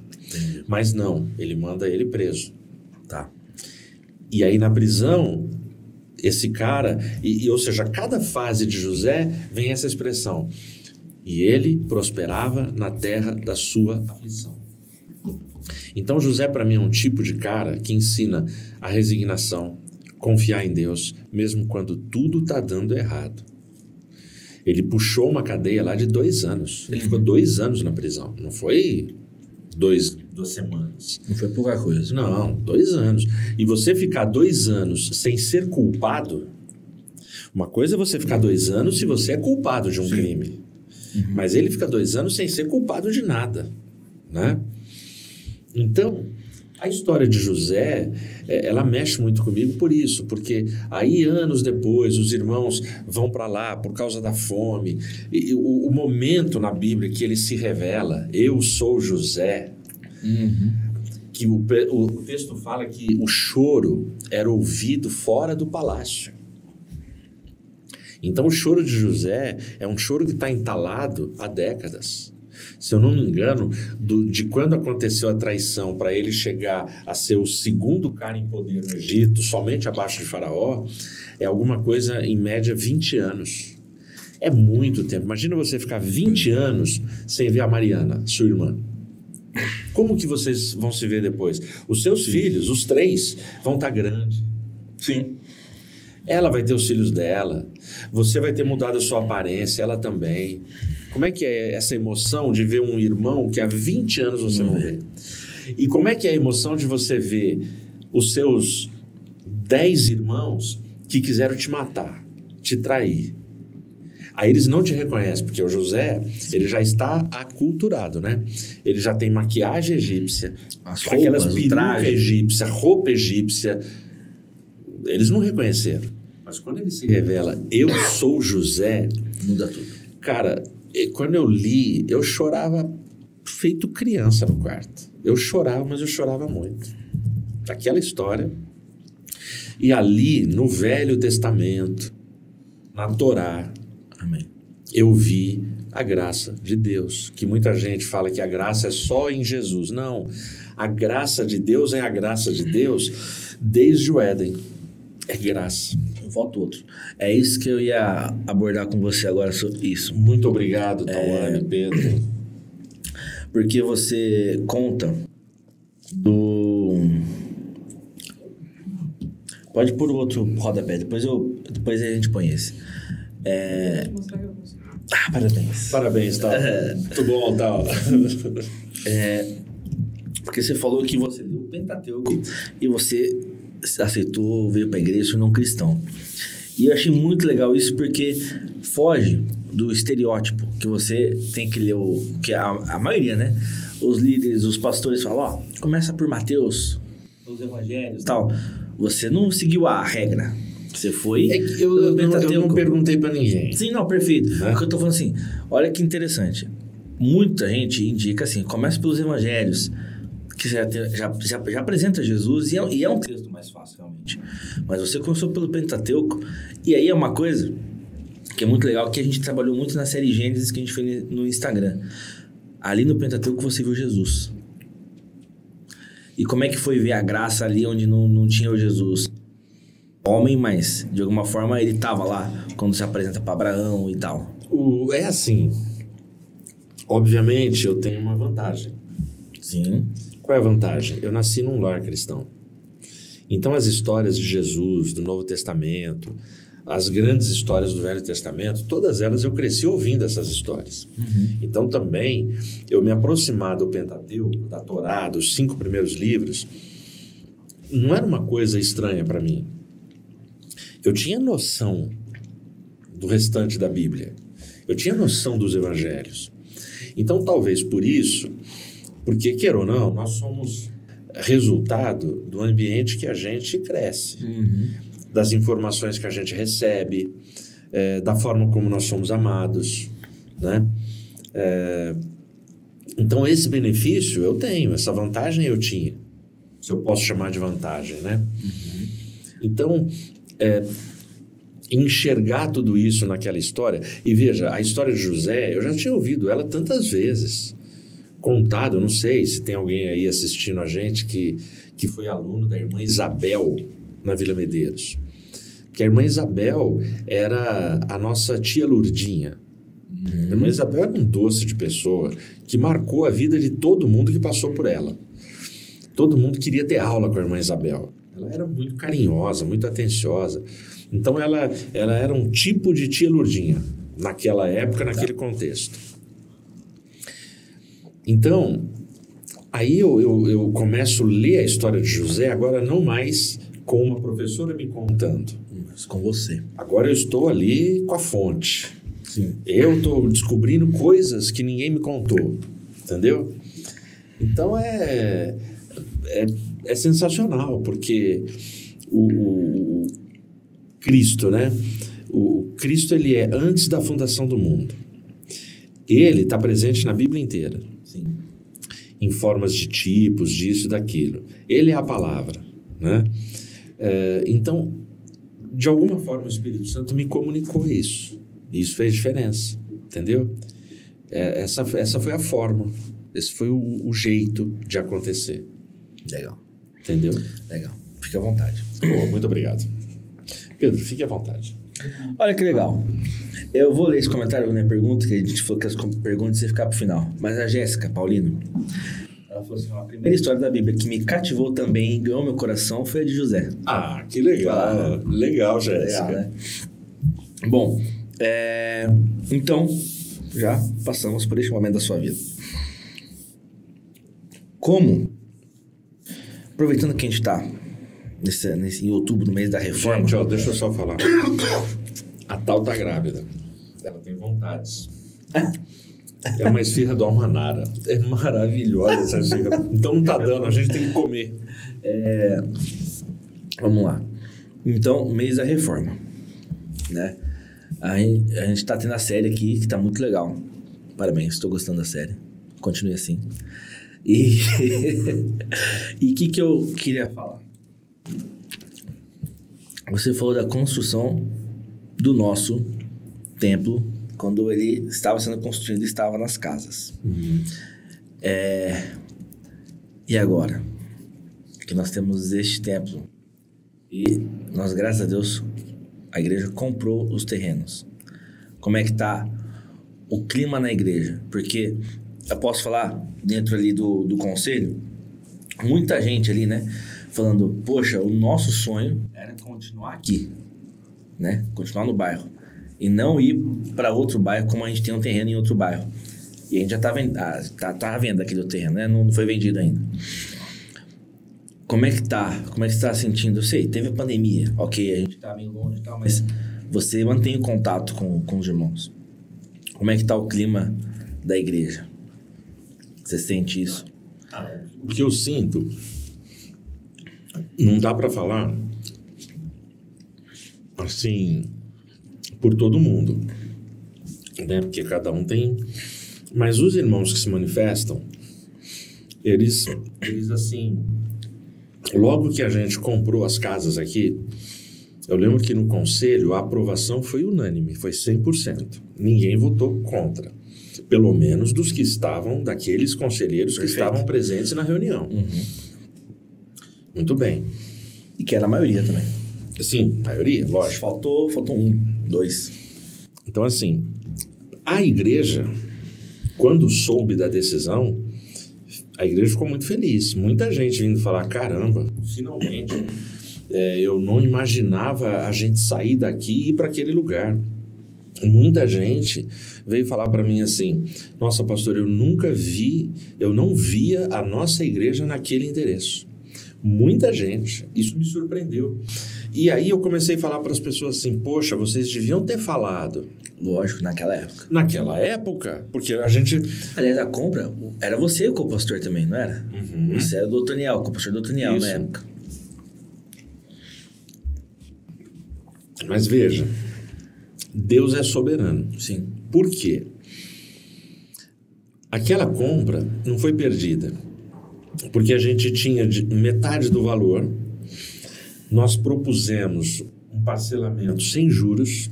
Mas não, ele manda ele preso. Tá. E aí na prisão, esse cara, e, e, ou seja, cada fase de José vem essa expressão. E ele prosperava na terra da sua aflição. Então José para mim é um tipo de cara que ensina a resignação, confiar em Deus, mesmo quando tudo está dando errado. Ele puxou uma cadeia lá de dois anos. Ele ficou dois anos na prisão. Não foi dois, duas semanas. Não foi pouca coisa. Não, dois anos. E você ficar dois anos sem ser culpado. Uma coisa é você ficar dois anos se você é culpado de um Sim. crime. Uhum. Mas ele fica dois anos sem ser culpado de nada. Né? Então, a história de José, é, ela mexe muito comigo por isso, porque aí anos depois os irmãos vão para lá por causa da fome. E o, o, momento na Bíblia que ele se revela, eu sou José, uhum. que o, o texto fala que o choro era ouvido fora do palácio. Então o choro de José é um choro que está entalado há décadas se eu não me engano, do, de quando aconteceu a traição para ele chegar a ser o segundo cara em poder no Egito, somente abaixo de Faraó, é alguma coisa em média 20 anos. É muito tempo. Imagina você ficar 20 anos sem ver a Mariana, sua irmã. Como que vocês vão se ver depois? Os seus filhos, os três, vão estar tá grandes. Sim. Ela vai ter os filhos dela. Você vai ter mudado a sua aparência, ela também. Como é que é essa emoção de ver um irmão que há 20 anos você não vê? E como é que é a emoção de você ver os seus 10 irmãos que quiseram te matar? te trair. Aí eles não te reconhecem, porque o José, ele já está aculturado, né? Ele já tem maquiagem egípcia, As aquelas roupas, traje. egípcia, roupa egípcia. Eles não reconheceram. Mas quando ele se revela, eu sou José, Muda tudo. Cara, quando eu li, eu chorava feito criança no quarto. Eu chorava, mas eu chorava muito. Aquela história. E ali, no Velho Testamento, na Torá, Amém. eu vi a graça de Deus. Que muita gente fala que a graça é só em Jesus. Não. A graça de Deus é a graça de Deus desde o Éden. É graça. Falta outro. É isso que eu ia abordar com você agora sobre isso. Muito obrigado, Tawane, Pedro. Porque você conta do. Pode pôr o outro rodapé, depois, eu, depois a gente põe esse. É... Ah, parabéns. Parabéns, Tal. Muito bom, Tal. Porque você falou que você leu o Pentateuco e você aceitou, veio para a igreja, se tornou um cristão. E eu achei muito legal isso porque foge do estereótipo que você tem que ler, o, que a, a maioria, né? Os líderes, os pastores falam, ó, começa por Mateus, os evangelhos e tal. Você não seguiu a regra. Você foi. É eu, pelo eu, não- eu não perguntei pra ninguém. Sim, não, perfeito. Né? O que eu tô falando assim, olha que interessante. Muita gente indica assim, começa pelos evangelhos, que já, já, já, já apresenta Jesus e é, e é um texto. Mas você começou pelo Pentateuco, e aí é uma coisa que é muito legal, que a gente trabalhou muito na série Gênesis que a gente fez no Instagram. Ali no Pentateuco você viu Jesus. E como é que foi ver a graça ali onde não, não tinha o Jesus? Homem, mas de alguma forma ele tava lá quando se apresenta para Abraão e tal. O- é assim. Obviamente, eu tenho uma vantagem. Sim. Qual é a vantagem? Eu nasci num lar cristão. Então, as histórias de Jesus, do Novo Testamento, as grandes histórias do Velho Testamento, todas elas eu cresci ouvindo essas histórias. Então, também, eu me aproximar do Pentateuco, da Torá, dos cinco primeiros livros, não era uma coisa estranha para mim. Eu tinha noção do restante da Bíblia. Eu tinha noção dos evangelhos. Então, talvez por isso, porque, queira ou não, nós somos resultado do ambiente que a gente cresce, das informações que a gente recebe, eh, da forma como nós somos amados, né? Eh, então, esse benefício eu tenho, essa vantagem eu tinha, se eu posso chamar de vantagem, né? Então, é, enxergar tudo isso naquela história. E veja, a história de José, eu já tinha ouvido ela tantas vezes. Contado, não sei se tem alguém aí assistindo a gente que, que foi aluno da irmã Isabel na Vila Medeiros. Que a irmã Isabel era a nossa tia Lurdinha. A irmã Isabel era um doce de pessoa que marcou a vida de todo mundo que passou por ela. Todo mundo queria ter aula com a irmã Isabel. Ela era muito carinhosa, muito atenciosa. Então ela, ela era um tipo de tia Lurdinha naquela época, naquele contexto. Então, aí eu, eu, eu começo a ler a história de José, agora não mais com uma professora me contando. Mas com você. Agora eu estou ali com a fonte. Sim. Eu estou descobrindo coisas que ninguém me contou, entendeu? Então é, é, é sensacional, porque o, o- o Cristo, né? O Cristo ele é antes da fundação do mundo. Ele está presente na Bíblia inteira, Sim. em formas de tipos, disso e daquilo. Ele é a palavra, né? É, então, de alguma forma, o Espírito Santo me comunicou isso. E isso fez diferença, entendeu? É, essa, essa foi a forma, esse foi o, o jeito de acontecer, Legal. entendeu? Legal. Fique à vontade. Pô, muito obrigado. Pedro, fique à vontade. Olha que legal. Eu vou ler esse comentário na minha pergunta, que a gente falou que as perguntas iam ficar pro final. Mas a Jéssica Paulino, ela falou assim: a primeira história da Bíblia que me cativou também e ganhou meu coração foi a de José. Ah, que legal. Legal, Jéssica. Legal, né? Bom, é, então já passamos por este momento da sua vida. Como, aproveitando que a gente está nesse, nesse, em outubro, no mês da reforma, Gente, ó, deixa eu só falar. A tal tá grávida. Vontades. É uma esfirra do Almanara. É maravilhosa essa esfirra. Então não tá dando, a gente tem que comer. Vamos lá. Então, mês da reforma, né? A gente, a gente tá tendo a série aqui, que tá muito legal. Parabéns, estou gostando da série. Continue assim. E o que, que eu queria falar? Você falou da construção do nosso templo quando ele estava sendo construído estava nas casas. É, e agora? Que nós temos este templo e nós, graças a Deus, a igreja comprou os terrenos. Como é que tá o clima na igreja? Porque eu posso falar dentro ali do, do conselho, muita gente ali, né? Falando, poxa, o nosso sonho era continuar aqui, né? Continuar no bairro. E não ir para outro bairro como a gente tem um terreno em outro bairro. E a gente já tá vendo, ah, tá, tá à venda aquele terreno, né? Não foi vendido ainda. Como é que tá? Como é que você tá sentindo? Eu sei, teve a pandemia, ok, a gente tá meio longe e tal, mas você mantém o contato com, com os irmãos. Como é que tá o clima da igreja? Você sente isso? O que eu sinto, não dá para falar assim por todo mundo, né? Porque cada um tem. Mas os irmãos que se manifestam, eles, eles assim, logo que a gente comprou as casas aqui, eu lembro que no conselho a aprovação foi unânime, foi 100%. Ninguém votou contra. Pelo menos dos que estavam, daqueles conselheiros que Perfeito. estavam presentes na reunião. Muito bem. E que era a maioria também. Sim, maioria, lógico. Faltou, faltou um, dois. Então, assim, a igreja, quando soube da decisão, a igreja ficou muito feliz. Muita gente vindo falar: caramba, finalmente. é, eu não imaginava a gente sair daqui e ir para aquele lugar. Muita gente veio falar para mim assim: Nossa, pastor, eu nunca vi, eu não via a nossa igreja naquele endereço. Muita gente, isso me surpreendeu. E aí eu comecei a falar para as pessoas assim: Poxa, vocês deviam ter falado Lógico, naquela época. naquela época, porque a gente. Aliás, a compra, era você o co-pastor também, não era? Você era o doutor Niel, o co-pastor doutor Niel Isso. na época. Mas veja, Deus é soberano. Sim. Por quê? Aquela compra não foi perdida, porque a gente tinha de- metade do valor, nós propusemos um parcelamento sem juros,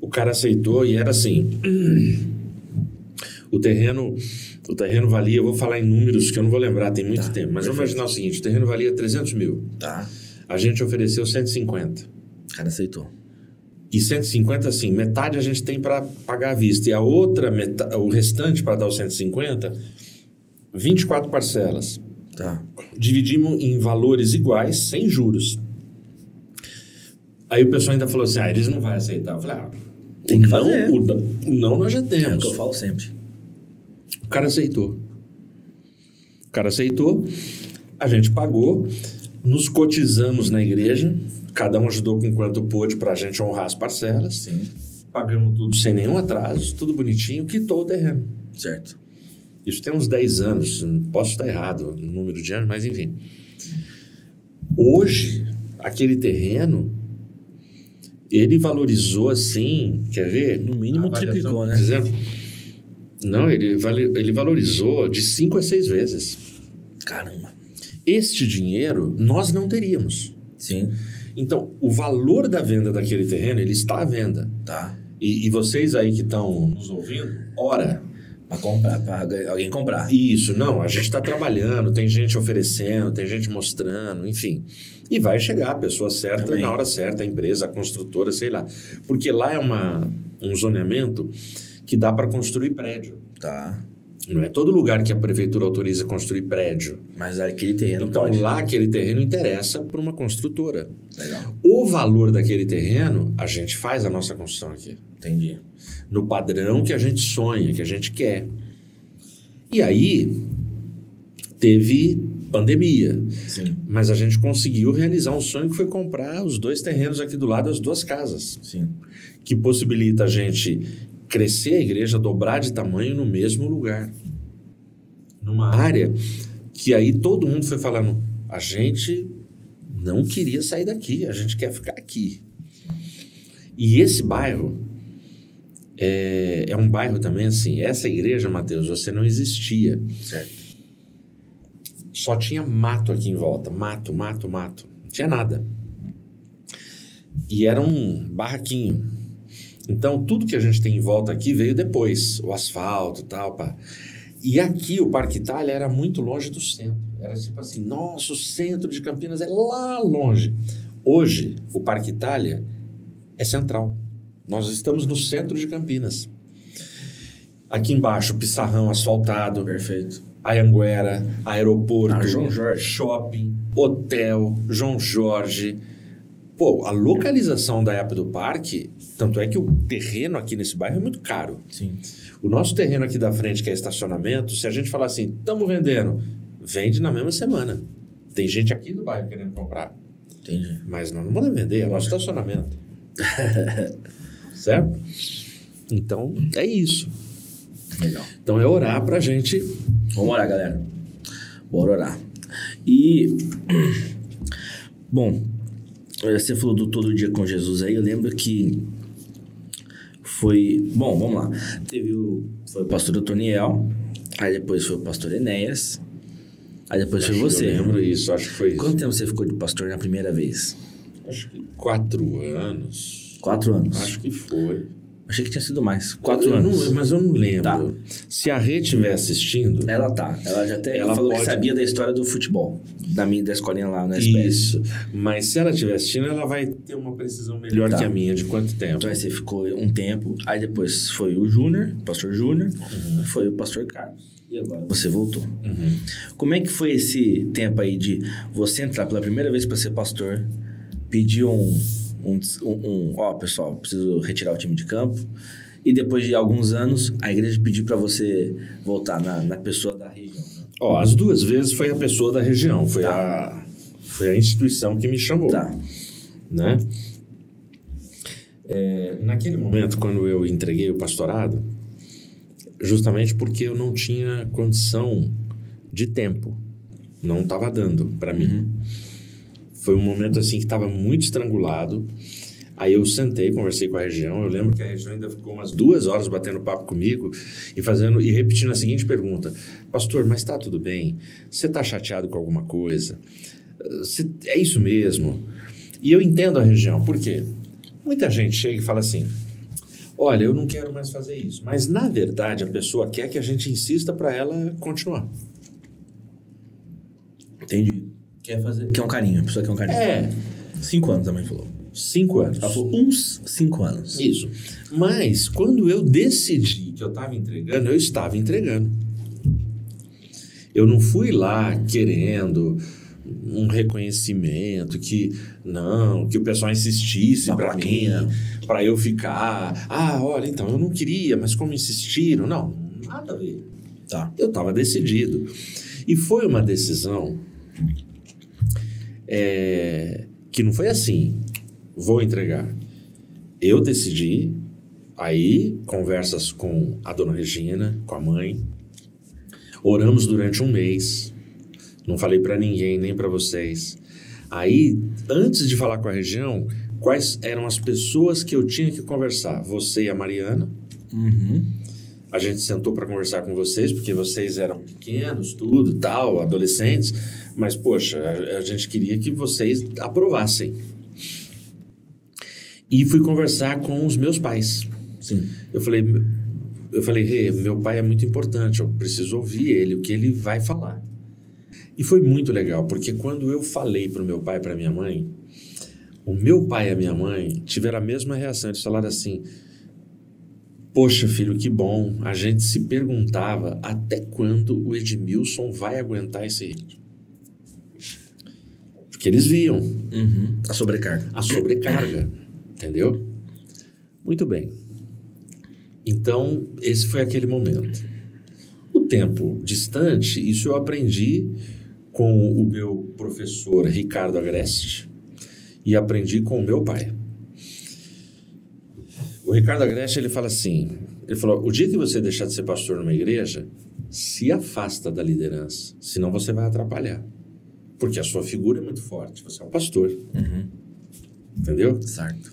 o cara aceitou e era assim. O terreno, o terreno valia, eu vou falar em números que eu não vou lembrar, tem muito Tá, tempo, mas vamos perfeito. imaginar o seguinte: o terreno valia 300 mil, Tá. a gente ofereceu 150. O cara aceitou. E 150, assim, metade a gente tem para pagar à vista. E a outra, meta, o restante para dar os 150, 24 parcelas. Tá. Dividimos em valores iguais, sem juros. Aí o pessoal ainda falou assim: ah, eles não vão aceitar. Eu falei: ah, Tem que não, fazer. o o não nós já É o temos. que eu falo sempre. O cara aceitou. O cara aceitou, a gente pagou, nos cotizamos na igreja, cada um ajudou com quanto pôde para a gente honrar as parcelas. Sim. Pagamos tudo sem nenhum atraso, tudo bonitinho, quitou o terreno. Certo. Isso tem uns 10 anos, posso estar errado no número de anos, mas enfim. Hoje, aquele terreno, ele valorizou assim, quer ver? No mínimo triplicou, né? dizendo- Não, ele, ele valorizou de 5 a 6 vezes. Caramba. Este dinheiro nós não teríamos. Sim. Então, o valor da venda daquele terreno, ele está à venda. Tá. E, e vocês aí que estão nos ouvindo, ora, Pra comprar, pra alguém comprar. Isso, não, a gente está trabalhando, tem gente oferecendo, tem gente mostrando, enfim. E vai chegar a pessoa certa Amém. na hora certa, a empresa, a construtora, sei lá. Porque lá é uma, um zoneamento que dá para construir prédio. Tá. Não é todo lugar que a prefeitura autoriza construir prédio. Mas aquele terreno Então pode. lá aquele terreno interessa para uma construtora. Legal. O valor daquele terreno, a gente faz a nossa construção aqui. Entendi. no padrão que a gente sonha, que a gente quer. E aí teve pandemia. Sim, Mas a gente conseguiu realizar um sonho que foi comprar os dois terrenos aqui do lado, as duas casas, sim. que possibilita a gente crescer a igreja, dobrar de tamanho no mesmo lugar. Numa área que aí todo mundo foi falando, a gente não queria sair daqui, a gente quer ficar aqui. E esse bairro é, é um bairro também assim, essa igreja, Mateus, você não existia. Certo. Só tinha mato aqui em volta. Mato, mato, mato. Não tinha nada. E era um barraquinho. Então, tudo que a gente tem em volta aqui veio depois. O asfalto e tal, pá. E aqui, o Parque Itália era muito longe do centro. Era tipo assim, nossa, o centro de Campinas é lá longe. Hoje, o Parque Itália é central. Nós estamos no centro de Campinas. Aqui embaixo, Pissarrão asfaltado. Perfeito. Anhanguera, aeroporto, Ah, João Jorge. shopping, hotel, João Jorge. Pô, a localização da época do parque, tanto é que o terreno aqui nesse bairro é muito caro. Sim. O nosso terreno aqui da frente, que é estacionamento, se a gente falar assim, estamos vendendo, vende na mesma semana. Tem gente aqui do bairro querendo comprar, Entendi. mas nós não podemos vender, é nosso estacionamento. certo? Então, é isso. Legal. Então, é orar pra gente Vamos orar, galera. Bora orar. E. Bom, você falou do Todo Dia com Jesus aí. Eu lembro que foi. Bom, vamos lá. Teve o. Foi o pastor Otoniel. Aí depois foi o pastor Enéas. Aí depois foi Acho que você. Eu lembro isso, acho que foi isso. Quanto tempo você ficou de pastor na primeira vez? Acho que quatro anos. Quatro anos. Acho que foi. Achei que tinha sido mais. Quatro Eu anos. não- mas eu não lembro. Tá. Se a Rê estiver assistindo, Ela tá. Ela já até Ela falou que pode- sabia da história do futebol. Da minha da escolinha lá no SPS. isso. Mas se ela estiver assistindo, ela vai ter uma precisão melhor Tá. que a minha. De quanto tempo? Então aí você ficou um tempo, aí depois foi o Júnior, o pastor Júnior, foi o pastor Carlos. E agora você voltou. Uhum. Como é que foi esse tempo aí de você entrar pela primeira vez para ser pastor, pedir um, um, um, ó, pessoal, preciso retirar o time de campo, e depois de alguns anos a igreja pediu para você voltar na, na pessoa da região, né? Ó, as duas vezes foi a pessoa da região. Foi, a, foi a instituição que me chamou. Tá. né? É, naquele momento, quando eu entreguei o pastorado, justamente porque eu não tinha condição de tempo, não estava dando para mim. Foi um momento assim que estava muito estrangulado. Aí eu sentei, conversei com a região. Eu lembro que a região ainda ficou umas duas horas batendo papo comigo e fazendo e repetindo a seguinte pergunta: Pastor, mas está tudo bem? Você está chateado com alguma coisa? Você- é isso mesmo? E eu entendo a região, por quê? Muita gente chega e fala assim: olha, eu não quero mais fazer isso. Mas, na verdade, a pessoa quer que a gente insista para ela continuar. Entendi. Quer fazer? Quer um carinho, a pessoa quer um carinho. É, Cinco anos a mãe falou. cinco anos. Ela falou uns cinco anos. Isso. Mas, quando eu decidi que eu estava entregando, eu estava entregando. Eu não fui lá querendo um reconhecimento que não, que o pessoal insistisse para mim, para eu ficar. Ah, olha, então eu não queria, mas como insistiram, não, nada a ver. Tá. Eu estava decidido. E foi uma decisão é, que não foi assim, vou entregar. Eu decidi, aí conversas com a dona Regina, com a mãe, oramos durante um mês, não falei para ninguém, nem para vocês. Aí, antes de falar com a região, quais eram as pessoas que eu tinha que conversar? Você e a Mariana, Uhum. a gente sentou para conversar com vocês, porque vocês eram pequenos, tudo, tal, adolescentes, mas poxa, a, a gente queria que vocês aprovassem. E fui conversar com os meus pais. Sim. Eu falei, eu falei, Rê, meu pai é muito importante, eu preciso ouvir ele, o que ele vai falar. E foi muito legal, porque quando eu falei para o meu pai e para minha mãe, o meu pai e a minha mãe tiveram a mesma reação. Eles falaram assim: Poxa, filho, que bom. A gente se perguntava até quando o Edmilson vai aguentar esse ritmo. Porque eles viam Uhum. A sobrecarga. a sobrecarga, entendeu? Muito bem. Então, esse foi aquele momento. O tempo distante, isso eu aprendi com o meu professor Ricardo Agreste e aprendi com o meu pai. O Ricardo Agreste ele fala assim, ele falou, o dia que você deixar de ser pastor numa igreja, se afasta da liderança, senão você vai atrapalhar. Porque a sua figura é muito forte, você é um pastor. Entendeu? Certo.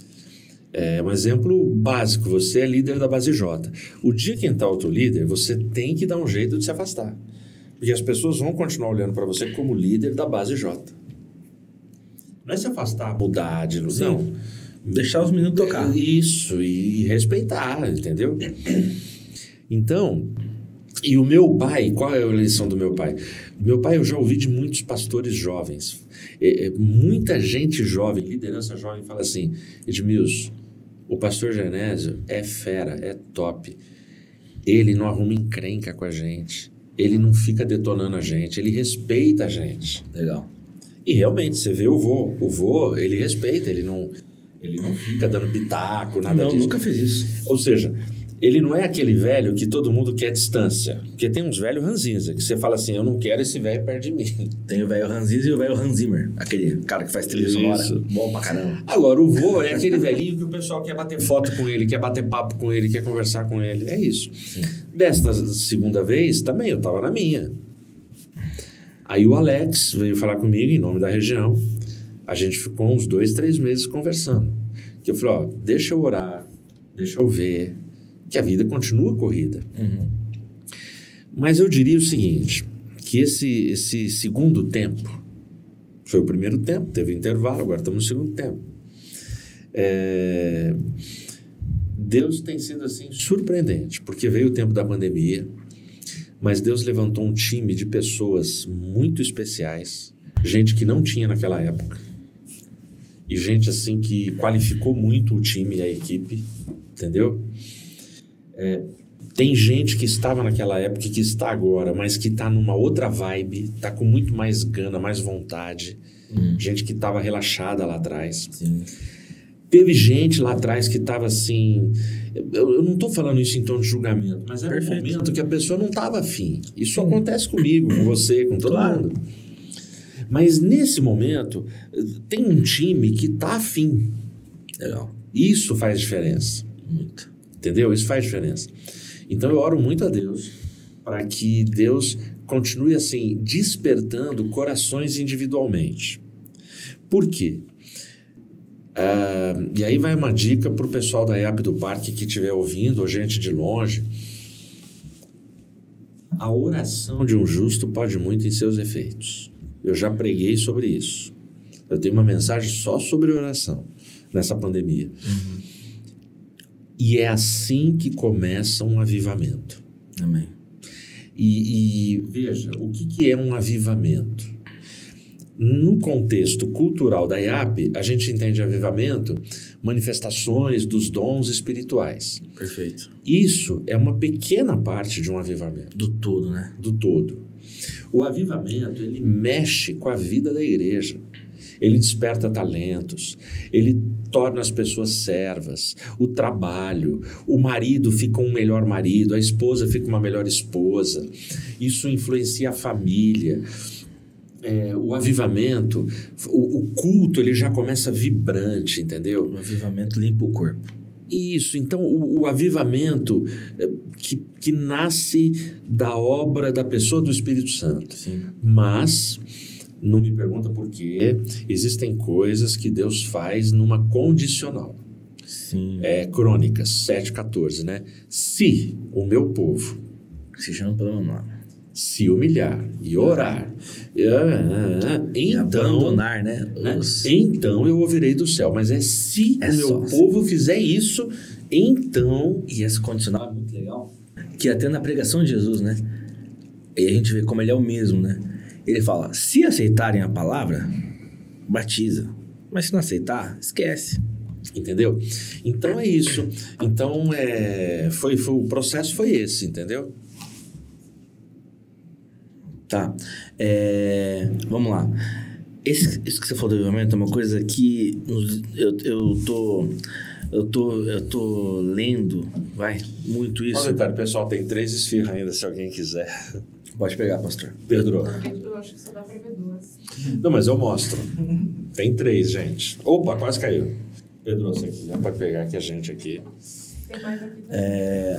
É um exemplo básico, você é líder da base J. O dia que entrar outro líder, você tem que dar um jeito de se afastar. Porque as pessoas vão continuar olhando para você como líder da base J. Não é se afastar, mudar de Sim. não. Deixar os meninos tocar. Isso, e respeitar, entendeu? Então, e o meu pai, qual é a lição do meu pai? Meu pai, eu já ouvi de muitos pastores jovens. É, é, muita gente jovem, liderança jovem, fala assim: Edmilson, o pastor Genésio é fera, é top. Ele não arruma encrenca com a gente. Ele não fica detonando a gente, ele respeita a gente. Legal. E realmente, você vê o vô. O vô, ele respeita, ele não, ele não fica dando pitaco, nada não, disso. nunca fiz isso. Ou seja, ele não é aquele velho que todo mundo quer distância. Porque tem uns velhos ranzinza, que você fala assim, eu não quero esse velho perto de mim. Tem o velho Zimmer e o velho Hans Zimmer. Aquele cara que faz trilha sonora. Bom pra caramba. Agora, o vô é aquele velhinho que o pessoal quer bater foto com ele, quer bater papo com ele, quer conversar com ele. É isso. Desta segunda vez, também, eu tava na minha. Aí o Alex veio falar comigo em nome da região. A gente ficou uns dois, três meses conversando. Que eu falei, ó, deixa eu orar, deixa eu ver, que a vida continua corrida. Mas eu diria o seguinte, que esse, esse segundo tempo, foi o primeiro tempo, teve intervalo, agora estamos no segundo tempo. É, Deus tem sido assim surpreendente, porque veio o tempo da pandemia, mas Deus levantou um time de pessoas muito especiais, gente que não tinha naquela época, e gente assim que qualificou muito o time e a equipe, entendeu? É, tem gente que estava naquela época e que está agora, mas que está numa outra vibe, está com muito mais gana, mais vontade. Gente que estava relaxada lá atrás. Sim. Teve gente lá atrás que estava assim. Eu, eu não estou falando isso em tom de julgamento, mas era um Perfeito. momento que a pessoa não estava afim. Isso acontece comigo, com você, com todo Claro. mundo. Mas nesse momento, tem um time que está afim. Legal. Isso faz diferença. Muito. Entendeu? Isso faz diferença. Então eu oro muito a Deus para que Deus continue assim despertando corações individualmente. Por quê? Ah, e aí vai uma dica para o pessoal da IAP do Parque que estiver ouvindo, ou gente de longe. A oração de um justo pode muito em seus efeitos. Eu já preguei sobre isso. Eu tenho uma mensagem só sobre oração nessa pandemia. E é assim que começa um avivamento. Amém. E, e veja, o que, que é um avivamento? No contexto cultural da IAP, a gente entende avivamento manifestações dos dons espirituais. Perfeito. Isso é uma pequena parte de um avivamento, Do todo, né? do todo. O avivamento, ele mexe com a vida da igreja. Ele desperta talentos, ele torna as pessoas servas, o trabalho, o marido fica um melhor marido, a esposa fica uma melhor esposa. Isso influencia a família. É, o avivamento, o, o culto, ele já começa vibrante, entendeu? O avivamento limpa o corpo. Isso, então o, o avivamento é, que, que nasce da obra da pessoa do Espírito Santo. Sim. Mas, não me pergunta por quê, existem coisas que Deus faz numa condicional. Sim. É Crônicas 7,14, né? Se o meu povo Se chama pelo meu nome. se humilhar e orar, ah, E então, abandonar, né? né? Então eu ouvirei do céu. Mas é se É o meu povo fizer isso, então E esse condicional é muito legal. Que até na pregação de Jesus, né? E a gente vê como ele é o mesmo, né? Ele fala: se aceitarem a palavra, batiza. Mas se não aceitar, esquece. Entendeu? Então é isso. Então é, foi, foi o processo foi esse, entendeu? Tá. É, vamos lá. Esse, isso que você falou do avivamento é uma coisa que eu, eu tô. Eu tô, eu tô lendo, vai, muito isso. detalhe, pessoal, tem três esfirras ainda, se alguém quiser. Pode pegar, pastor. Pedro. Eu acho que só dá pra ver duas. Não, mas eu mostro. Tem três, gente. Opa, quase caiu. Pedro, você quiser pode pegar que a gente aqui. Tem mais aqui. É,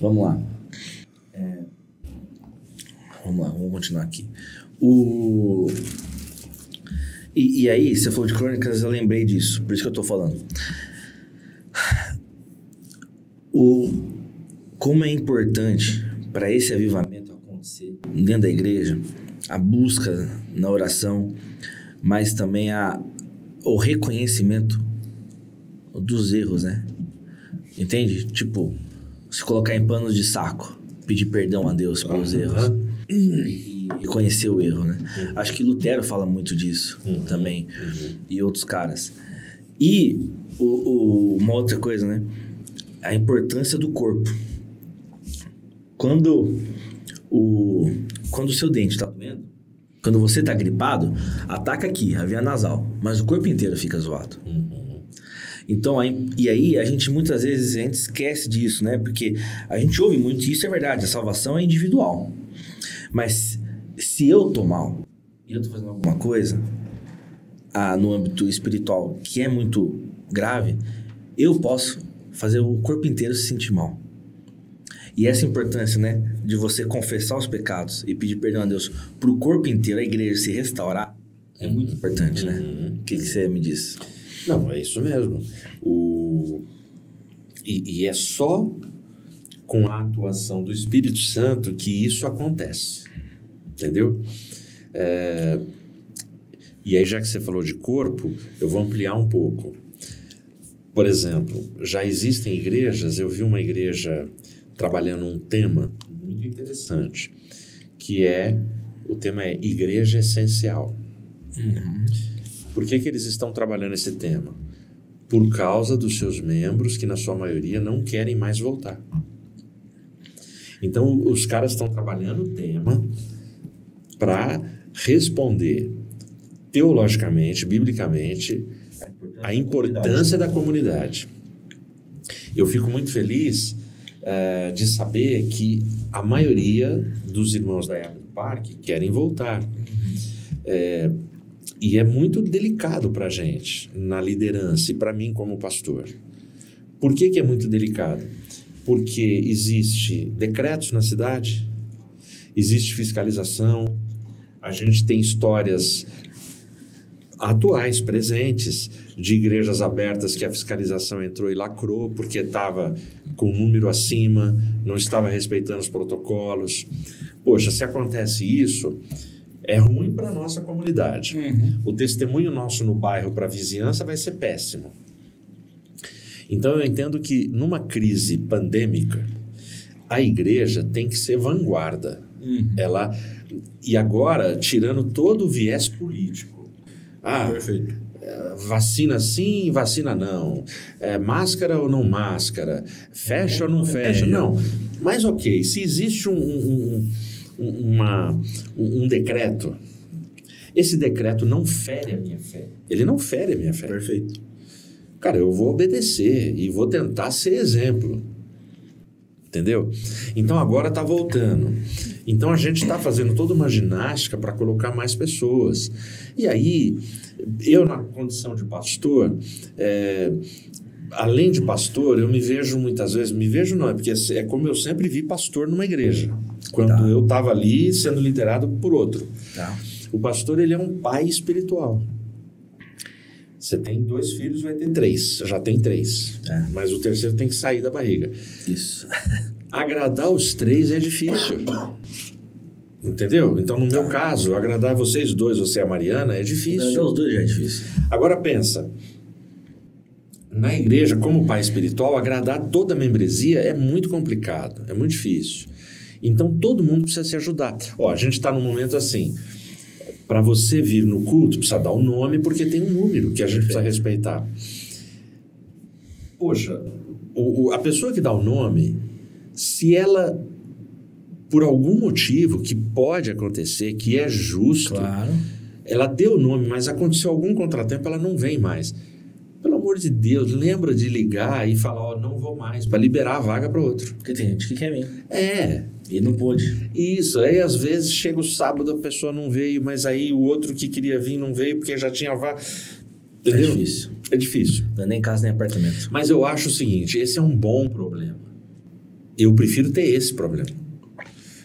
Vamos lá. É, Vamos lá, vamos continuar aqui. O... E, e aí, você falou de crônicas, eu lembrei disso, por isso que eu tô falando. O... Como é importante para esse avivamento acontecer dentro da igreja, a busca na oração, mas também a... o reconhecimento dos erros, né? Entende? Tipo, se colocar em panos de saco, pedir perdão a Deus pelos erros e, conhecer o erro, né? Acho que Lutero fala muito disso também e outros caras. E o, o- uma outra coisa, né? A importância do corpo. Quando o quando o seu dente tá doendo, quando você tá gripado, ataca aqui, a via nasal, mas o corpo inteiro fica zoado. Então, aí, e aí a gente muitas vezes a gente esquece disso, né? Porque a gente ouve muito isso, é verdade, a salvação é individual. Mas se eu tô mal e eu tô fazendo alguma coisa ah, no âmbito espiritual que é muito grave, eu posso fazer o corpo inteiro se sentir mal. E essa importância, né, de você confessar os pecados e pedir perdão a Deus pro corpo inteiro, a igreja se restaurar, é muito importante, né? O que, que você me diz? Não, é isso mesmo. O... E, e é só com a atuação do Espírito Santo que isso acontece. Entendeu? É, E aí, já que você falou de corpo, eu vou ampliar um pouco. Por exemplo, já existem igrejas, eu vi uma igreja trabalhando um tema muito interessante, que é o tema é igreja essencial. Por que, que eles estão trabalhando esse tema? Por causa dos seus membros, que na sua maioria não querem mais voltar. Então, os caras estão trabalhando o tema para responder teologicamente, biblicamente, a importância da comunidade. Eu fico muito feliz eh, de saber que a maioria dos irmãos da Yard Park querem voltar. É, e é muito delicado para a gente na liderança e para mim como pastor. Por que, que é muito delicado? Porque existe decretos na cidade, existe fiscalização, a gente tem histórias atuais, presentes, de igrejas abertas que a fiscalização entrou e lacrou porque estava com um número acima, não estava respeitando os protocolos. Poxa, se acontece isso, é ruim para a nossa comunidade. O testemunho nosso no bairro para a vizinhança vai ser péssimo. Então eu entendo que numa crise pandêmica, a igreja tem que ser vanguarda. Ela e agora tirando todo o viés político. Ah, Perfeito. é, vacina sim, vacina não. É, máscara ou não máscara? Fecha ou não fecha? Não. Mas ok, se existe um, um, um, uma, um, um decreto, esse decreto não fere a minha fé. Ele não fere a minha fé. Perfeito. Cara, eu vou obedecer e vou tentar ser exemplo. Entendeu? Então agora está voltando. Então a gente está fazendo toda uma ginástica para colocar mais pessoas. E aí, eu, na condição de pastor, é, além de pastor, eu me vejo muitas vezes, me vejo não, é porque é como eu sempre vi pastor numa igreja, quando Tá. eu estava ali sendo liderado por outro. Tá. O pastor, ele é um pai espiritual. Você tem dois filhos, vai ter três. Já tem três. É. Mas o terceiro tem que sair da barriga. Isso. Agradar os três é difícil. Entendeu? Então, no meu caso, agradar vocês dois, você e a Mariana, é difícil. os dois já é difícil. Agora pensa. Na igreja, como pai espiritual, agradar toda a membresia é muito complicado, é muito difícil. Então todo mundo precisa se ajudar. Ó, a gente está num momento assim. Para você vir no culto, precisa dar o nome, porque tem um número que a gente precisa respeitar. Poxa, o- o- a pessoa que dá o nome, se ela, por algum motivo que pode acontecer, que é justo, Claro. ela deu o nome, mas aconteceu algum contratempo, ela não vem mais. Pelo amor de Deus, lembra de ligar e falar, ó, não vou mais, para liberar a vaga para outro. Porque tem gente que quer vir. É, E não pôde. isso. Aí às vezes chega o sábado, a pessoa não veio, mas aí o outro que queria vir não veio porque já tinha vaga. É Entendeu? difícil. É difícil. Não é nem casa nem apartamento. Mas eu acho o seguinte, esse é um bom problema. Eu prefiro ter esse problema.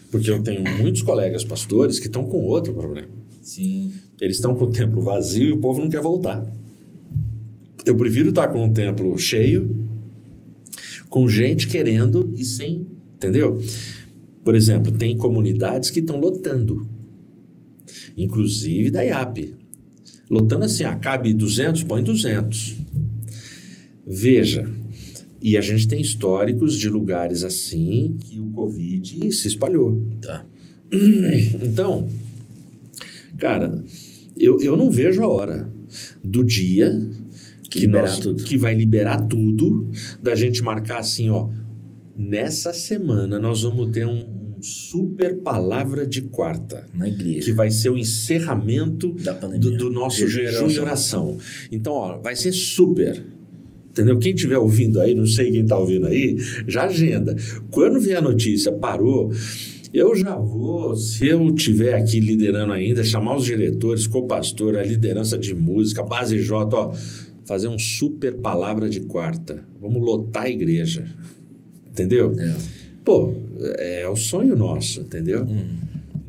Porque eu tenho muitos colegas pastores que estão com outro problema. Sim. Eles estão com o templo vazio e o povo não quer voltar. Eu prefiro estar com o templo cheio, com gente querendo e sem. Entendeu? Por exemplo, tem comunidades que estão lotando, inclusive da IAP. Lotando assim, ah, cabe 200, põe 200. Veja, e a gente tem históricos de lugares assim que o Covid se espalhou. Tá. Então, cara, eu, eu não vejo a hora do dia que, liberar nós- tudo. que vai liberar tudo, da gente marcar assim, ó. Nessa semana nós vamos ter um, super palavra de quarta, Na igreja. que vai ser o encerramento do, do nosso jejum e oração. Então, ó, vai ser super. Entendeu? Quem estiver ouvindo aí, não sei quem está ouvindo aí, já agenda. Quando vier a notícia, parou, eu já vou, se eu estiver aqui liderando ainda, chamar os diretores, co-pastor, a liderança de música, base J, ó, fazer um super palavra de quarta. Vamos lotar a igreja. Entendeu? É. Pô, é o sonho nosso, entendeu? Hum,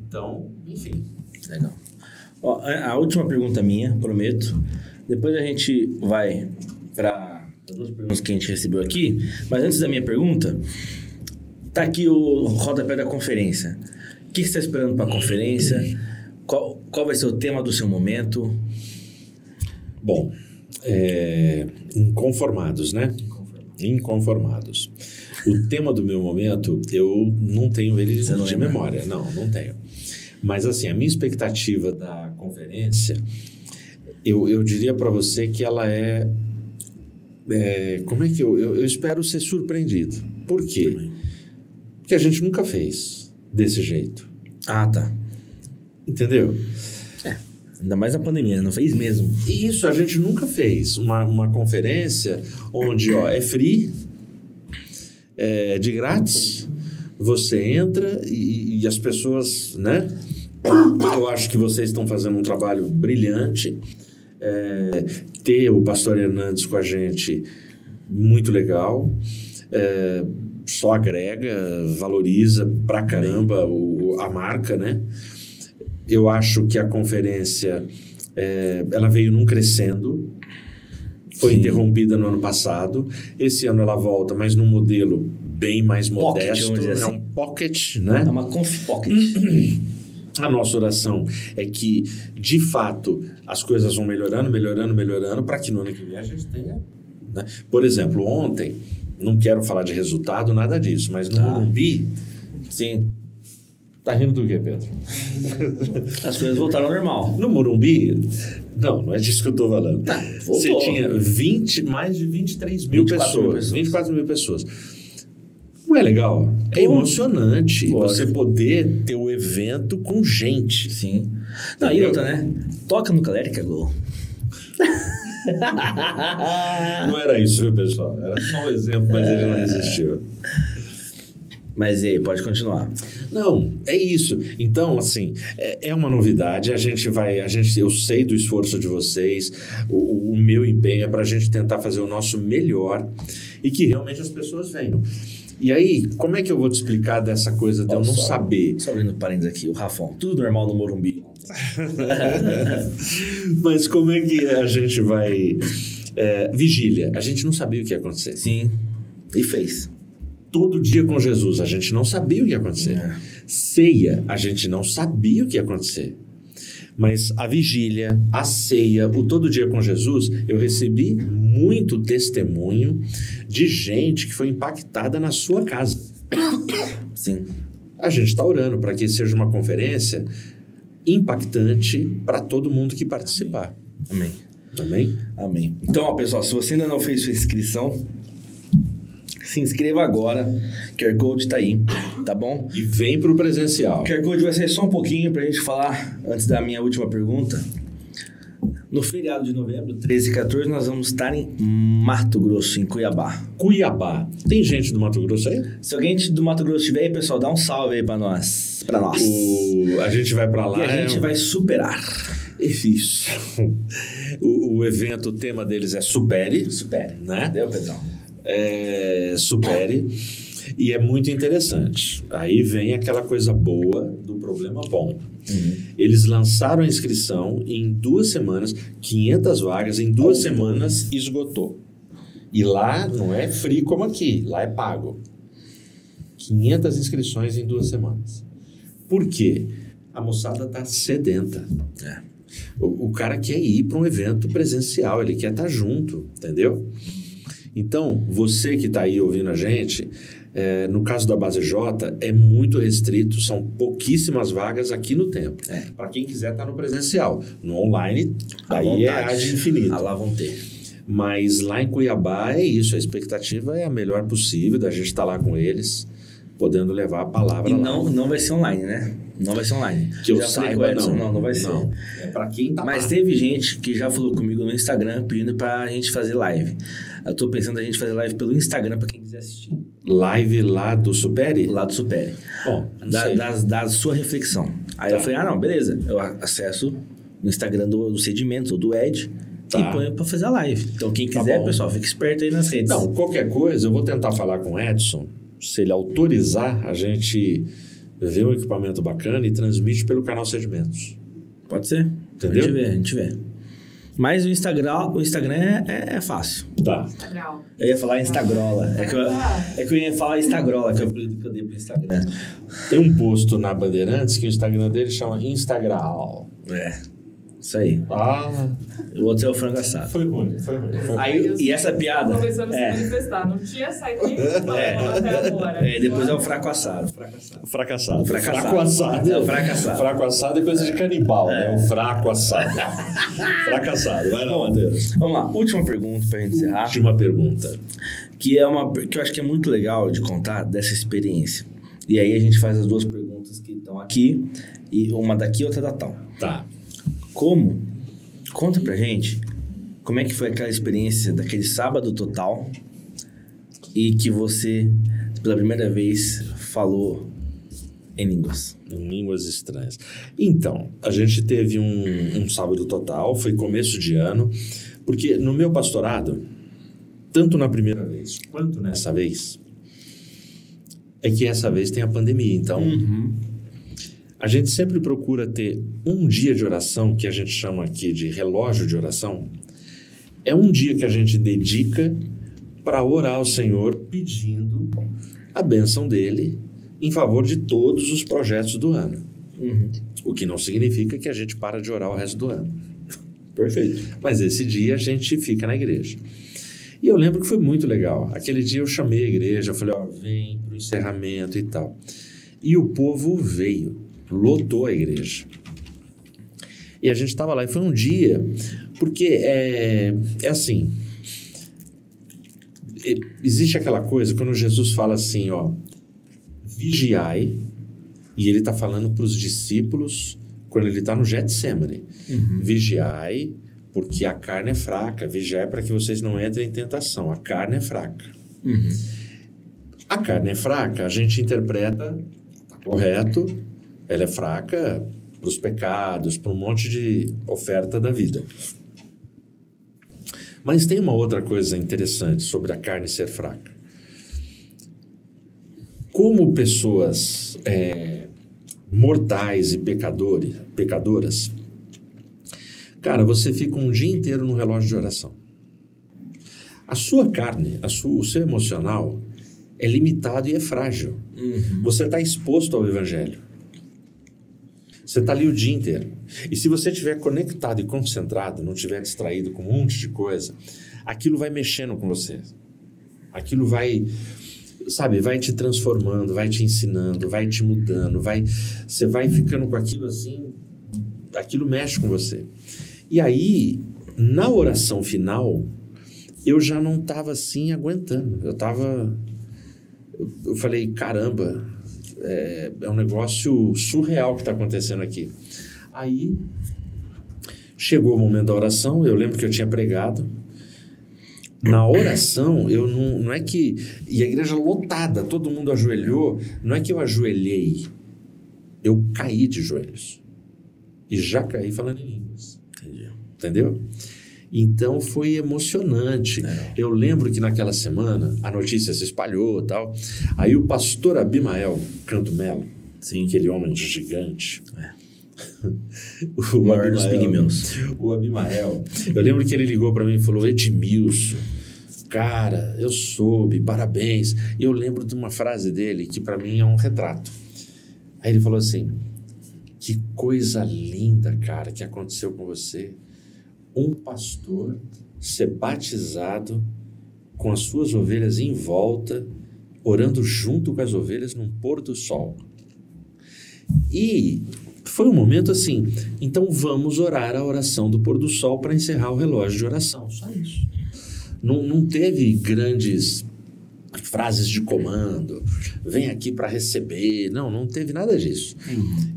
Então, enfim. legal. Ó, a a última pergunta minha, prometo. Depois a gente vai para duas perguntas que a gente recebeu aqui. Mas antes da minha pergunta, tá aqui o rodapé da conferência. O que você está esperando para a conferência? Qual, qual vai ser o tema do seu momento? Bom, é, inconformados, né? Inconformados. O tema do meu momento, eu não tenho ele de lembra? memória. Não, não tenho. Mas, assim, a minha expectativa da conferência, eu, eu diria para você que ela é, é, Como é que eu, eu. Eu espero ser surpreendido. Por quê? Porque a gente nunca fez desse jeito. Ah, tá. Entendeu? Ainda mais na pandemia, não fez mesmo. E Isso a gente nunca fez. Uma, uma conferência onde ó, é free, é de grátis, você entra e, e as pessoas, né? Eu acho que vocês estão fazendo um trabalho brilhante. É, ter o pastor Hernandes com a gente, muito legal. É, só agrega, valoriza pra caramba o, a marca, né? Eu acho que a conferência é, ela veio num crescendo, foi Sim. interrompida no ano passado. Esse ano ela volta, mas num modelo bem mais Pocket, modesto, é assim. um pocket, É né? uma conf pocket. A nossa oração é que, de fato, as coisas vão melhorando, melhorando, melhorando, para que no ano que vem a gente tenha. né? Por exemplo, ontem, não quero falar de resultado, nada disso, mas no Tá. Morumbi. Sim. Tá rindo do quê, Pedro? As coisas voltaram ao normal. No Morumbi, não, não é disso que eu tô falando. Tá, Você tinha 20, mais de 23 mil 24 mil pessoas, pessoas. 24 mil pessoas. Não é legal? É emocionante Lógico. você poder ter o evento com gente. Sim. Não, e outra, né? Toca no Calérica Gol. Não era isso, viu, pessoal? Era só um exemplo, mas ele não resistiu. Mas e aí, pode continuar. Não, é isso. Então, assim, é, é uma novidade. A gente vai, a gente, eu sei do esforço de vocês. O, o meu empenho é para a gente tentar fazer o nosso melhor e que realmente as pessoas venham. E aí, como é que eu vou te explicar dessa coisa de eu não só. saber? Só abrindo parênteses aqui, o Rafão. Tudo normal no Morumbi. Mas como é que a gente vai é, vigília? A gente não sabia o que ia acontecer. Sim. E fez. Todo dia com Jesus, a gente não sabia o que ia acontecer. É. Ceia, a gente não sabia o que ia acontecer. Mas a vigília, a ceia, o todo dia com Jesus, eu recebi muito testemunho de gente que foi impactada na sua casa. Sim. A gente está orando para que seja uma conferência impactante para todo mundo que participar. Amém. Amém? Amém. Então, ó, pessoal, se você ainda não fez sua inscrição, se inscreva agora. QR Code tá aí, tá bom? E vem para o presencial. Code vai ser só um pouquinho pra gente falar, antes da minha última pergunta. No feriado de novembro, 13 e 14, nós vamos estar em Mato Grosso, em Cuiabá. Cuiabá. Tem gente do Mato Grosso aí? Se alguém do Mato Grosso estiver aí, pessoal, dá um salve aí pra nós. Pra nós. O- a gente vai pra lá. E a gente é- vai superar. Isso. O, o evento, o tema deles é Supere, Supere. né? Deu, Pedrão? É, supere. E é muito interessante. Aí vem aquela coisa boa do problema bom. Eles lançaram a inscrição e em duas semanas, 500 vagas, em duas semanas esgotou. E lá não é free como aqui, lá é pago. 500 inscrições em duas semanas. Por quê? A moçada está sedenta. É. O, o cara quer ir para um evento presencial, ele quer estar junto, entendeu? Então, você que está aí ouvindo a gente, é, no caso da Base J, é muito restrito, são pouquíssimas vagas aqui no tempo. É. Para quem quiser estar no presencial. No online, aí é ad infinito. Ah, lá vão ter. Mas lá em Cuiabá é isso, a expectativa é a melhor possível da gente estar lá com eles, podendo levar a palavra E lá. não, não vai ser online, né? Não vai ser online. que eu Já saiba, Edson, não. não. Não vai ser. É para quem tá Mas lá. teve gente que já falou comigo no Instagram pedindo pra gente fazer live. Eu tô pensando a gente fazer live pelo Instagram pra quem quiser assistir. Live lá do Supere? Lá do Supere. Bom, não Da, da, da sua reflexão. Aí Tá. eu falei, ah, não, beleza. Eu acesso no Instagram do, do Sedimento, ou do Ed, Tá. e ponho pra fazer a live. Então quem Tá quiser, bom. pessoal, fica esperto aí nas redes. Não, qualquer coisa, eu vou tentar falar com o Edson, se ele autorizar, a gente vê um equipamento bacana e transmite pelo canal Sedimentos. Pode ser. Entendeu? A gente vê, a gente vê. Mas o Instagram, o Instagram é, é- fácil. Tá. Legal. Eu ia falar Instagrola. É que eu, é que eu ia falar Instagrola, que é o apelido que eu dei pro Instagram. Tem um posto na Bandeirantes que o Instagram dele chama Instagram. É. Isso aí. Ah, O outro é o frango assado. foi ruim, foi ruim. Foi ruim. Aí, e essa piada. Começando a se É, manifestar. Não tinha saído nem até agora. é, depois é o fraco assado. Fraco assado. Fracassado. Fracassado. Fraco assado. É o fracassado. Fraco assado é coisa de canibal, né? O fraco assado. fracassado. Vai lá, Matheus. Vamos lá, última pergunta pra gente encerrar. Última pergunta. Que é uma que eu acho que é muito legal de contar dessa experiência. E aí a gente faz as duas perguntas que estão aqui, e uma daqui e outra da tal. Tá. Como? Conta pra gente como é que foi aquela experiência daquele sábado total e que você, pela primeira vez, falou em línguas. Em línguas estranhas. Então, a gente teve um, um sábado total, foi começo de ano, porque no meu pastorado, tanto na primeira vez quanto nessa vez, é que essa vez tem a pandemia. Então, a gente sempre procura ter um dia de oração, que a gente chama aqui de relógio de oração. É um dia que a gente dedica para orar ao Senhor pedindo a bênção dele em favor de todos os projetos do ano. Uhum. O que não significa que a gente para de orar o resto do ano. Perfeito. Mas esse dia a gente fica na igreja. E eu lembro que foi muito legal. Aquele dia eu chamei a igreja, eu falei, ó, vem pro encerramento e tal. E o povo veio, lotou a igreja. E a gente estava lá e foi um dia, porque é, é assim, existe aquela coisa quando Jesus fala assim, ó, vigiai, e ele está falando para os discípulos quando ele está no Getsemane. Vigiai, porque a carne é fraca. Vigiai para que vocês não entrem em tentação. A carne é fraca. Uhum. A carne é fraca, a gente interpreta tá correto, ela é fraca para os pecados, para um monte de oferta da vida. Mas tem uma outra coisa interessante sobre a carne ser fraca. Como pessoas é, mortais e pecadores, pecadoras, cara, você fica um dia inteiro no relógio de oração. A sua carne, a sua, o seu emocional é limitado e é frágil. Uhum. Você está exposto ao evangelho. Você está ali o dia inteiro. E se você estiver conectado e concentrado, não estiver distraído com um monte de coisa, aquilo vai mexendo com você. Aquilo vai, sabe, vai te transformando, vai te ensinando, vai te mudando, vai, você vai ficando com aquilo assim, aquilo mexe com você. E aí, na oração final, eu já não estava assim aguentando. Eu estava. Eu, falei, caramba, é, é um negócio surreal que está acontecendo aqui. Aí Chegou o momento da oração, eu lembro que eu tinha pregado. Na oração, eu não, não é que. E a igreja lotada, todo mundo ajoelhou. Não é que eu ajoelhei. Eu caí de joelhos. E já caí falando em línguas. Entendi. Entendeu? Então foi emocionante. É. Eu lembro que naquela semana a notícia se espalhou e tal. Aí o pastor Abimael Canto Melo, Sim. aquele homem gigante. O maior dos pigmeus. O Abimael. Eu lembro que ele ligou para mim e falou: Edmilson, cara, eu soube, parabéns. E eu lembro de uma frase dele que para mim é um retrato. Aí ele falou assim: Que coisa linda, cara, que aconteceu com você. Um pastor ser batizado com as suas ovelhas em volta, orando junto com as ovelhas num pôr do sol. E foi um momento assim, então vamos orar a oração do pôr do sol para encerrar o relógio de oração. Só isso. Não, não teve grandes frases de comando, vem aqui para receber. Não, não teve nada disso.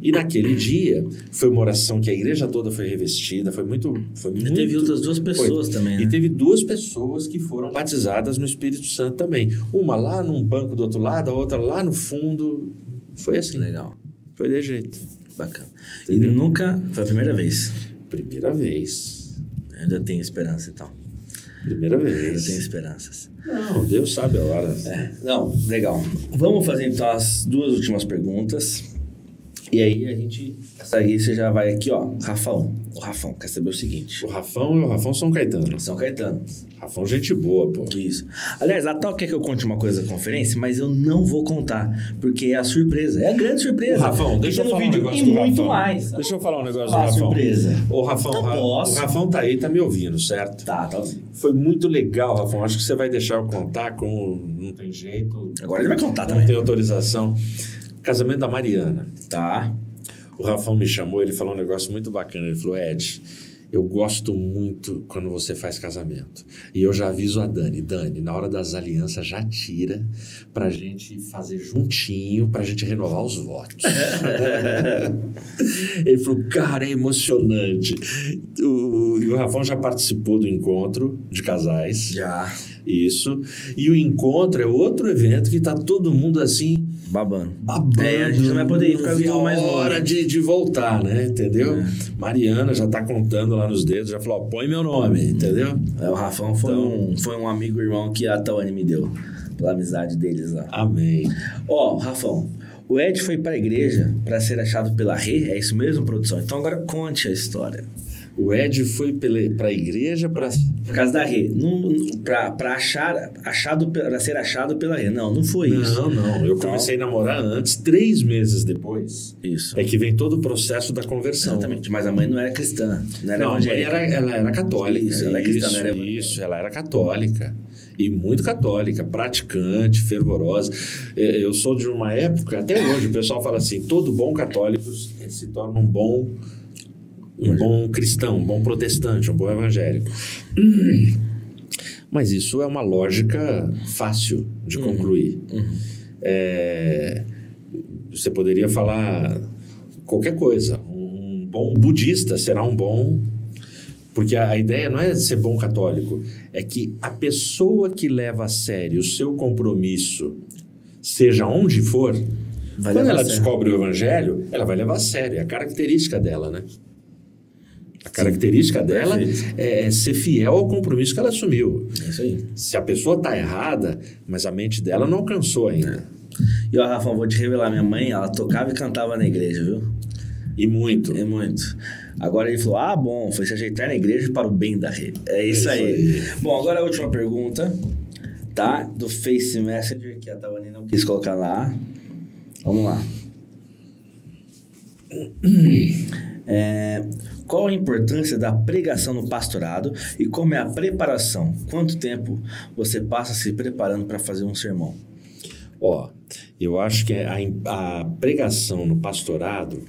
E naquele dia foi uma oração que a igreja toda foi revestida, foi muito. Foi E muito teve outras duas pessoas também, né? e teve duas pessoas que foram batizadas no Espírito Santo também. Uma lá num banco do outro lado, a outra lá no fundo. Foi assim. Legal. Foi de jeito. Bacana. E nunca... Foi a primeira vez. Primeira vez. Ainda tenho esperança, então. Primeira Eu tenho vez. esperanças. Não, Deus sabe a hora. É, não, legal. Vamos fazer então as duas últimas perguntas. E aí a gente. Essa aí você já vai aqui, ó. Rafão. O Rafão quer saber o seguinte: O Rafão e o Rafão São Caetano. São Caetano. Rafão, gente boa, pô. Isso. Aliás, a Tal quer que eu conte uma coisa da conferência, mas eu não vou contar, porque é a surpresa. É a grande surpresa. Rafão, deixa eu falar um vídeo negócio E do muito Rafão. mais. Deixa eu falar um negócio do Ah, Rafão. surpresa. Ô, Rafão, Não Ra- o Rafão tá aí, tá me ouvindo, certo? Tá, tá. Foi muito legal, Rafão. Acho que você vai deixar eu contar como não tem jeito. Agora ele vai contar Não também. tem autorização. Casamento da Mariana. Tá. O Rafão me chamou, ele falou um negócio muito bacana. Ele falou: Ed, eu gosto muito quando você faz casamento. E eu já aviso a Dani: Dani, na hora das alianças já tira pra gente fazer juntinho, pra gente renovar os votos. ele falou: cara, é emocionante. O, e o Rafão já participou do encontro de casais. Já. Isso. E o encontro é outro evento que tá todo mundo assim Babando. babando. É, a gente não vai poder ir não do vê mais a hora de, de voltar, né? Entendeu? É. Mariana já tá contando lá nos dedos, já falou, ó, põe meu nome, entendeu? É, o Rafão foi, Então- um, foi um amigo irmão que a Tawane me deu. Pela amizade deles lá. Amém. Ó, Rafão, o Ed foi pra igreja pra ser achado pela Rê, é isso mesmo, produção? Então agora conte a história. O Ed foi pela, pra igreja pra... Por causa da Rê. Não, não- pra achar, achado, pra ser achado pela Rê. Não, não foi isso. Não, não. Eu Então- comecei a namorar antes, três meses depois. Isso. É que vem todo o processo da conversão. Exatamente. Mas a mãe não era cristã, não era Não, a mãe era, ela era católica. Isso, ela é cristã, isso, não era isso, ela era católica. E muito católica, praticante, fervorosa. Eu sou de uma época, até hoje, o pessoal fala assim: todo bom católico se torna um bom, um bom cristão, um bom protestante, um bom evangélico. Mas isso é uma lógica fácil de Uhum. concluir. É, você poderia falar qualquer coisa. Um bom budista será um bom. Porque a, a ideia não é ser bom católico, é que a pessoa que leva a sério o seu compromisso, seja onde for, Vai quando ela descobre o evangelho, ela vai levar a sério. É a característica dela, né? A característica dela Perfeito. é, é ser fiel ao compromisso que ela assumiu. É isso aí. Se a pessoa está errada, mas a mente dela não alcançou ainda. E ó, Rafão, vou te revelar, minha mãe, ela tocava e cantava na igreja, viu? E muito. É muito. Agora ele falou: ah, bom, foi se ajeitar na igreja para o bem da rede. É isso, isso aí. aí. Bom, agora a última pergunta, tá? Do Face Messenger, que a Tawane não quis colocar lá. Vamos lá. É, qual a importância da pregação no pastorado e como é a preparação? Quanto tempo você passa se preparando para fazer um sermão? Ó, eu acho que a, a pregação no pastorado,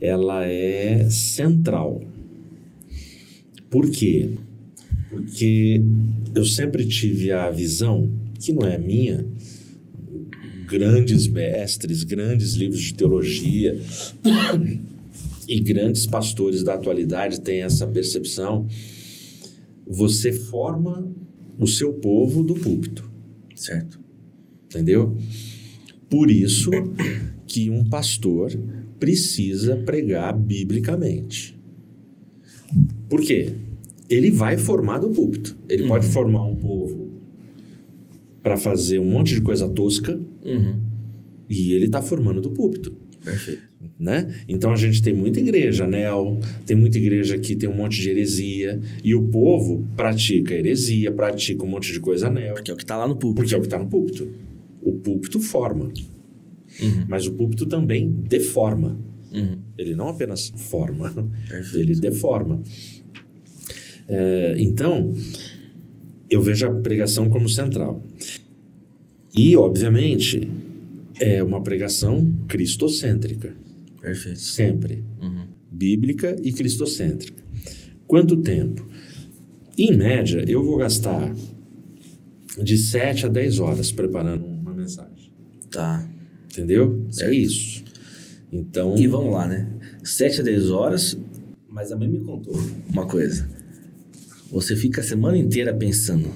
ela é central. Por quê? Porque eu sempre tive a visão, que não é minha, grandes mestres, grandes livros de teologia e grandes pastores da atualidade têm essa percepção, você forma o seu povo do púlpito, Certo. entendeu? Por isso que um pastor precisa pregar biblicamente. Por quê? Ele vai formar do púlpito. Ele pode formar um povo para fazer um monte de coisa tosca Uhum. E ele está formando do púlpito. Perfeito. né? Então a gente tem muita igreja, anel, tem muita igreja que tem um monte de heresia e o povo pratica heresia, pratica um monte de coisa anel, Porque é o que tá lá no púlpito. porque é o que está no púlpito. O púlpito forma, Uhum. mas o púlpito também deforma. Uhum. Ele não apenas forma, Perfeito. ele deforma. É, então, eu vejo a pregação como central. E, obviamente, é uma pregação cristocêntrica. Perfeito. Sempre. Uhum. Bíblica e cristocêntrica. Quanto tempo? Em média, eu vou gastar de 7 a 10 horas preparando uma mensagem. Tá. Entendeu? Certo. É isso. Então, E vamos lá, né? 7 a 10 horas, mas a mãe me contou uma coisa. Você fica a semana inteira pensando.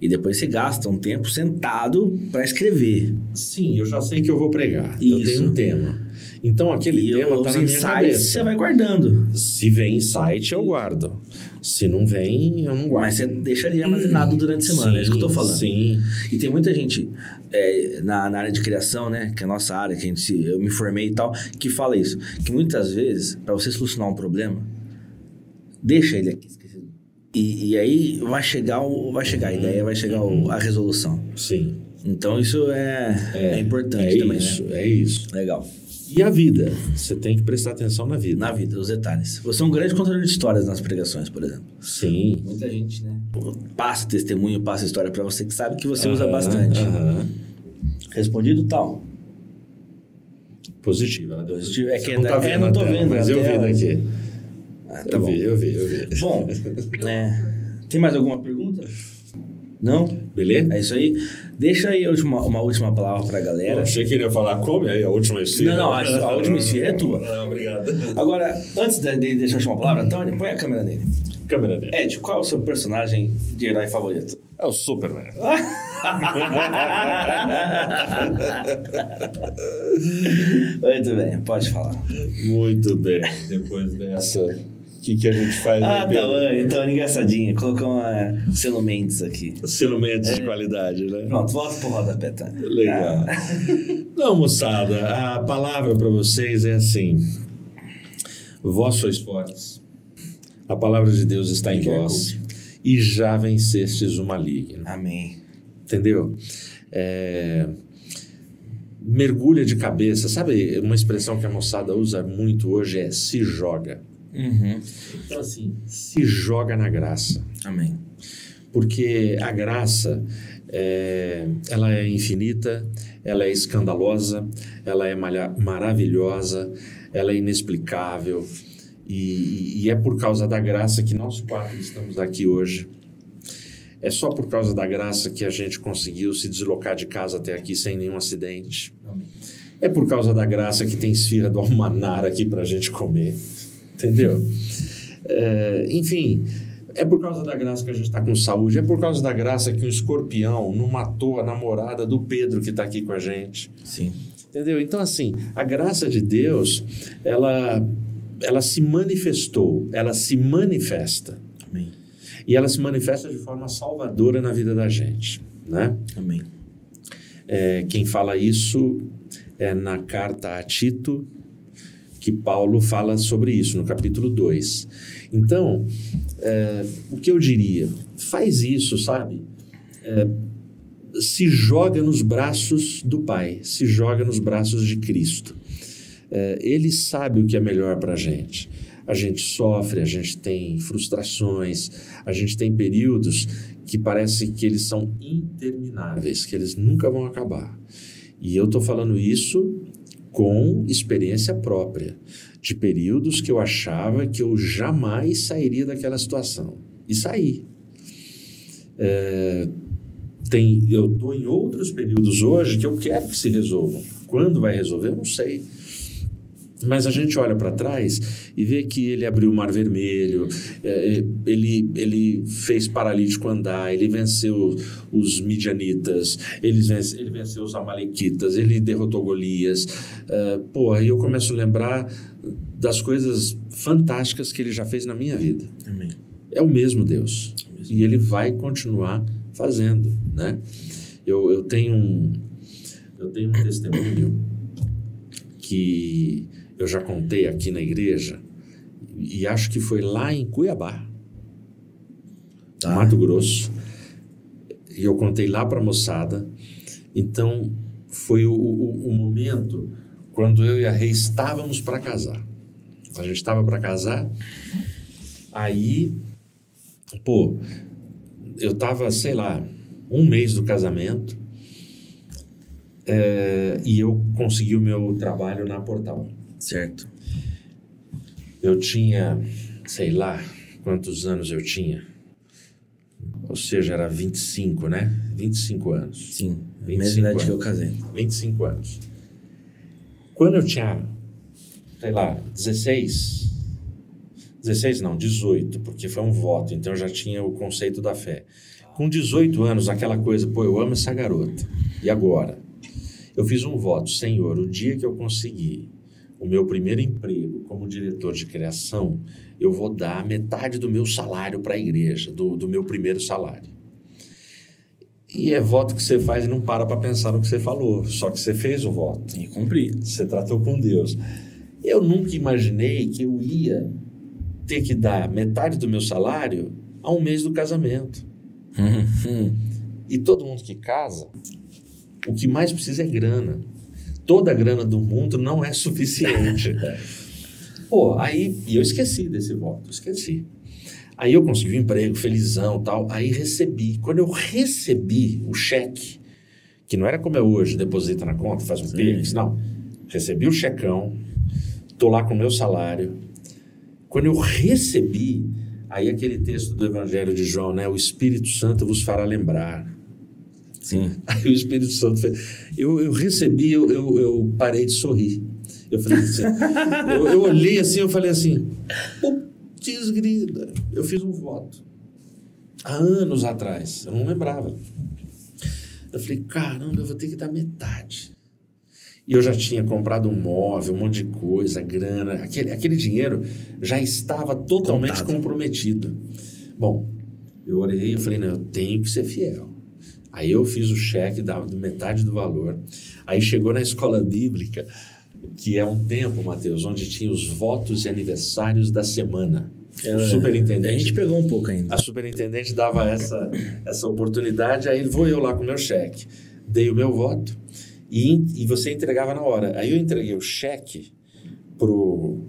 E depois você gasta um tempo sentado para escrever. sim, eu já sei que eu vou pregar. Eu Isso. tenho um tema. Então, aquele E tema está na minha cabeça. você vai guardando. Se vem insight, eu guardo. Se não vem, eu não guardo. Mas você deixa ali armazenado durante a semana, é isso que eu tô Sim, falando. Sim. E tem muita gente é, na, na área de criação, né? Que é a nossa área, que a gente, eu me formei e tal, que fala isso. Que muitas vezes, para você solucionar um problema, deixa ele aqui. E, e aí vai chegar, o, vai chegar a ideia, vai chegar o- a resolução. Sim. Então isso é, é, importante é também, isso, né? é isso. Legal. E a vida? Você tem que prestar atenção na vida. Na vida, os detalhes. Você é um grande contador de histórias nas pregações, por exemplo. Sim. Muita gente, né? Passa testemunho, passa história para você que sabe que você usa Aham, bastante. aham. Respondido tal. Positivo. Ela deu Positivo, é Você que não tá é, vendo não na tô tela, vendo Mas eu vi daqui. Ah, tá eu bom. vi, eu vi, eu vi. Bom, né? Tem mais alguma pergunta? Não? Beleza? É isso aí. Deixa aí a última- uma última palavra pra Eu galera. achei que ele ia falar come aí a última esfirra. Não, não, a- a última esfirra é tua. Não, obrigado. Agora, antes de de deixar a última palavra, Antônio, põe a câmera nele. Câmera dele. Ed, qual é o seu personagem de herói favorito? É o Superman. Muito bem, pode falar. Muito bem. Depois dessa, que, que a gente faz? Ah, né, tá, Pedro? então engraçadinha. Colocou uma Selo Mendes aqui. Cilumentos de qualidade, né? Pronto, volta pro rodapé, tá? Legal. Não, moçada, a palavra para vocês é assim: vós sois fortes. A palavra de Deus está em é vós e já vencestes o maligno. Amém. Entendeu? É, mergulha de cabeça. Sabe uma expressão que a moçada usa muito hoje é se joga. Uhum. Então, assim, se joga na graça. Amém. Porque a graça, é, ela é infinita, ela é escandalosa, ela é maravilhosa, ela é inexplicável. E, e é por causa da graça que nós quatro estamos aqui hoje. É só por causa da graça que a gente conseguiu se deslocar de casa até aqui sem nenhum acidente. Amém. É por causa da graça que tem esfirra do Almanar aqui para a gente comer. Entendeu? É, enfim, é por causa da graça que a gente está com saúde. É por causa da graça que o escorpião não matou a namorada do Pedro que está aqui com a gente. Sim. Entendeu? Então, assim, a graça de Deus, ela, ela se manifestou, ela se manifesta. Amém. E ela se manifesta de forma salvadora na vida da gente, né? Amém. É, quem fala isso é na carta a Tito, que Paulo fala sobre isso, no capítulo 2. Então, é, o que eu diria? Faz isso, sabe? É, se joga nos braços do Pai, se joga nos braços de Cristo. É, ele sabe o que é melhor para a gente. A gente sofre, a gente tem frustrações, a gente tem períodos que parece que eles são intermináveis, que eles nunca vão acabar. E eu estou falando isso com experiência própria, de períodos que eu achava que eu jamais sairia daquela situação. E saí. É, tem, eu estou em outros períodos hoje que eu quero que se resolvam. Quando vai resolver, eu não sei. Mas a gente olha para trás e vê que ele abriu o Mar Vermelho, é, ele, ele fez paralítico andar, ele venceu os midianitas, ele, vence, ele venceu os amalequitas, ele derrotou Golias. Uh, pô, aí eu começo a lembrar das coisas fantásticas que ele já fez na minha vida. Amém. É o mesmo Deus. E ele vai continuar fazendo, né? Eu, eu tenho um eu tenho um testemunho que eu já contei aqui na igreja e acho que foi lá em Cuiabá, tá. Mato Grosso. E eu contei lá para a moçada. Então foi o, o, o momento quando eu e a Rei estávamos para casar. A gente estava para casar, aí, pô, eu estava, sei lá, um mês do casamento é, e eu consegui o meu trabalho na Portal. Certo. Eu tinha, sei lá, quantos anos eu tinha. Ou seja, era 25, né? 25 anos. Sim, 25 mesma idade anos. que eu casei. 25 anos. Quando eu tinha, sei lá, 16, 16 não, 18, porque foi um voto, então eu já tinha o conceito da fé. Com 18 anos, aquela coisa, pô, eu amo essa garota. E agora? Eu fiz um voto, Senhor, o dia que eu conseguir o meu primeiro emprego como diretor de criação, eu vou dar metade do meu salário para a igreja, do, do meu primeiro salário. E é voto que você faz e não para para pensar no que você falou, só que você fez o voto. E cumpri. Você tratou com Deus. Eu nunca imaginei que eu ia ter que dar metade do meu salário a um mês do casamento. e todo mundo que casa, o que mais precisa é grana toda a grana do mundo não é suficiente. Pô, aí, e eu esqueci desse voto, esqueci. Aí eu consegui um emprego, felizão tal. Aí recebi. Quando eu recebi o cheque, que não era como é hoje, deposita na conta, faz um pix, não. Recebi o checão, tô lá com o meu salário. Quando eu recebi, aí aquele texto do Evangelho de João, né? O Espírito Santo vos fará lembrar. Sim. Aí o Espírito Santo fez. Eu, eu recebi, eu, eu, eu parei de sorrir. Eu falei assim. eu, eu olhei assim, eu falei assim. Putz, grida. Eu fiz um voto. Há anos atrás. Eu não lembrava. Eu falei, caramba, eu vou ter que dar metade. E eu já tinha comprado um móvel, um monte de coisa, grana. Aquele, aquele dinheiro já estava totalmente Contado. comprometido. Bom, eu orei e falei, não, eu tenho que ser fiel. Aí eu fiz o cheque, dava metade do valor. Aí chegou na escola bíblica, que é um tempo, Mateus, onde tinha os votos e aniversários da semana. É, o superintendente. A gente pegou um pouco ainda. A superintendente dava essa, essa oportunidade, aí vou eu lá com o meu cheque. Dei o meu voto e, e você entregava na hora. Aí eu entreguei o cheque pro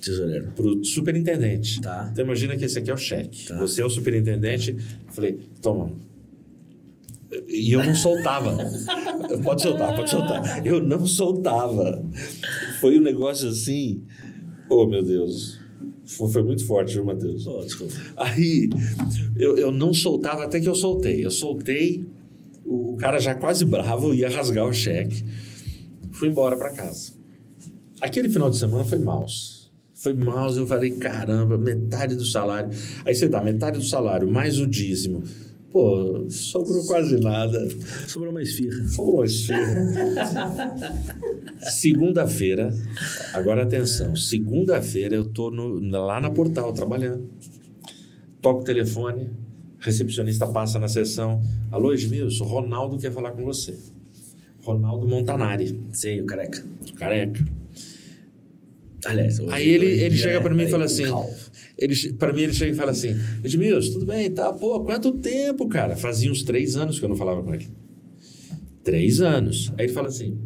tesoureiro. Pro superintendente. Tá. Então imagina que esse aqui é o cheque. Tá. Você é o superintendente. Falei, toma, e eu não soltava. pode soltar, pode soltar. Eu não soltava. Foi um negócio assim. Oh, meu Deus. Foi, muito forte, viu, Matheus? Oh, desculpa. Aí, eu, eu não soltava até que eu soltei. Eu soltei, o cara já quase bravo ia rasgar o cheque. Fui embora para casa. Aquele final de semana foi maus. Foi maus, eu falei, caramba, metade do salário. Aí você dá metade do salário, mais o dízimo Pô, sobrou quase nada. Sobrou uma esfirra. Sobrou uma esfirra. Segunda-feira, agora atenção, segunda-feira eu tô no, lá na portal trabalhando. Toco o telefone, recepcionista passa na sessão. Alô, Edmilson, Ronaldo quer falar com você. Ronaldo Montanari. Sei, o careca. Careca. Aliás, Aí ele, ele chega para mim e fala assim: ele, para mim, ele chega e fala assim: Edmilson, tudo bem, tá? Pô, quanto tempo, cara? Fazia uns três anos que eu não falava com ele. Três anos. Aí ele fala assim: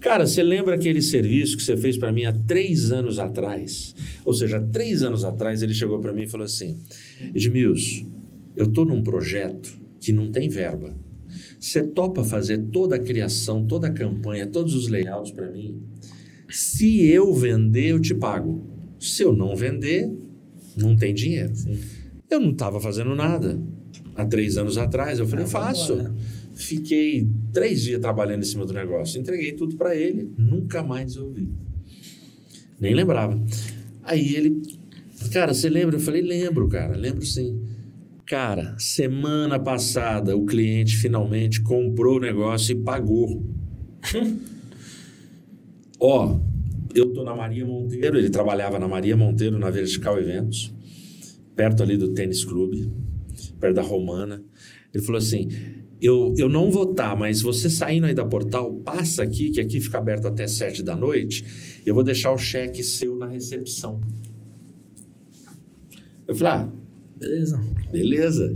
Cara, você lembra aquele serviço que você fez para mim há três anos atrás? Ou seja, há três anos atrás ele chegou para mim e falou assim: Edmilson, eu estou num projeto que não tem verba. Você topa fazer toda a criação, toda a campanha, todos os layouts para mim? Se eu vender, eu te pago. Se eu não vender, não tem dinheiro. Sim. Eu não estava fazendo nada. Há três anos atrás, eu falei, ah, faço. Fiquei três dias trabalhando em cima do negócio. Entreguei tudo para ele, nunca mais ouvi. Nem lembrava. Aí ele, cara, você lembra? Eu falei, lembro, cara, lembro sim. Cara, semana passada o cliente finalmente comprou o negócio e pagou. Ó, eu tô na Maria Monteiro, ele trabalhava na Maria Monteiro, na Vertical Eventos, perto ali do tênis clube, perto da Romana. Ele falou assim: eu, eu não vou estar, mas você saindo aí da portal, passa aqui, que aqui fica aberto até sete da noite, eu vou deixar o cheque seu na recepção. Eu falei, ah, Beleza. beleza.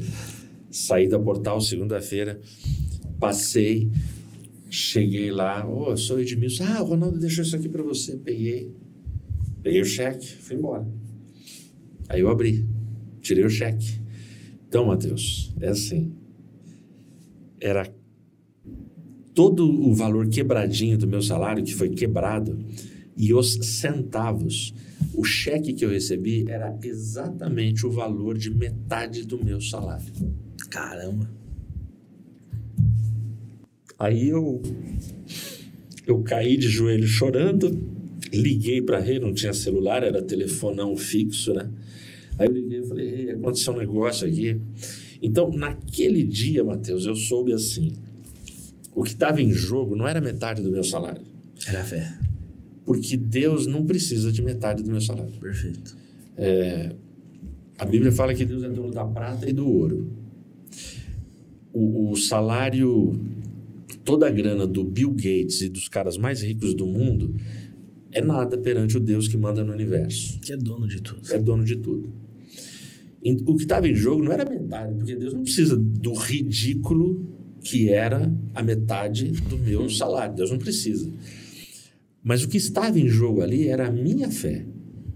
Saí da portal segunda-feira, passei, cheguei lá, eu sou Edmilson. Ah, o Ronaldo deixou isso aqui para você. Peguei, peguei o cheque, fui embora. Aí eu abri, tirei o cheque. Então, Matheus, é assim, era todo o valor quebradinho do meu salário que foi quebrado e os centavos. O cheque que eu recebi era exatamente o valor de metade do meu salário. Caramba. Aí eu eu caí de joelho chorando, liguei para ele, não tinha celular, era telefonão fixo, né? Aí eu liguei e falei, Ei, aconteceu um negócio aqui. Então, naquele dia, Matheus, eu soube assim, o que estava em jogo não era metade do meu salário, Era fé. porque Deus não precisa de metade do meu salário. Perfeito. A Bíblia fala que Deus é dono da prata e do ouro. O, o salário, toda a grana do Bill Gates e dos caras mais ricos do mundo é nada perante o Deus que manda no universo. Que é dono de tudo. É dono de tudo. O que estava em jogo não era metade, porque Deus não precisa do ridículo que era a metade do meu salário. Deus não precisa. Mas o que estava em jogo ali era a minha fé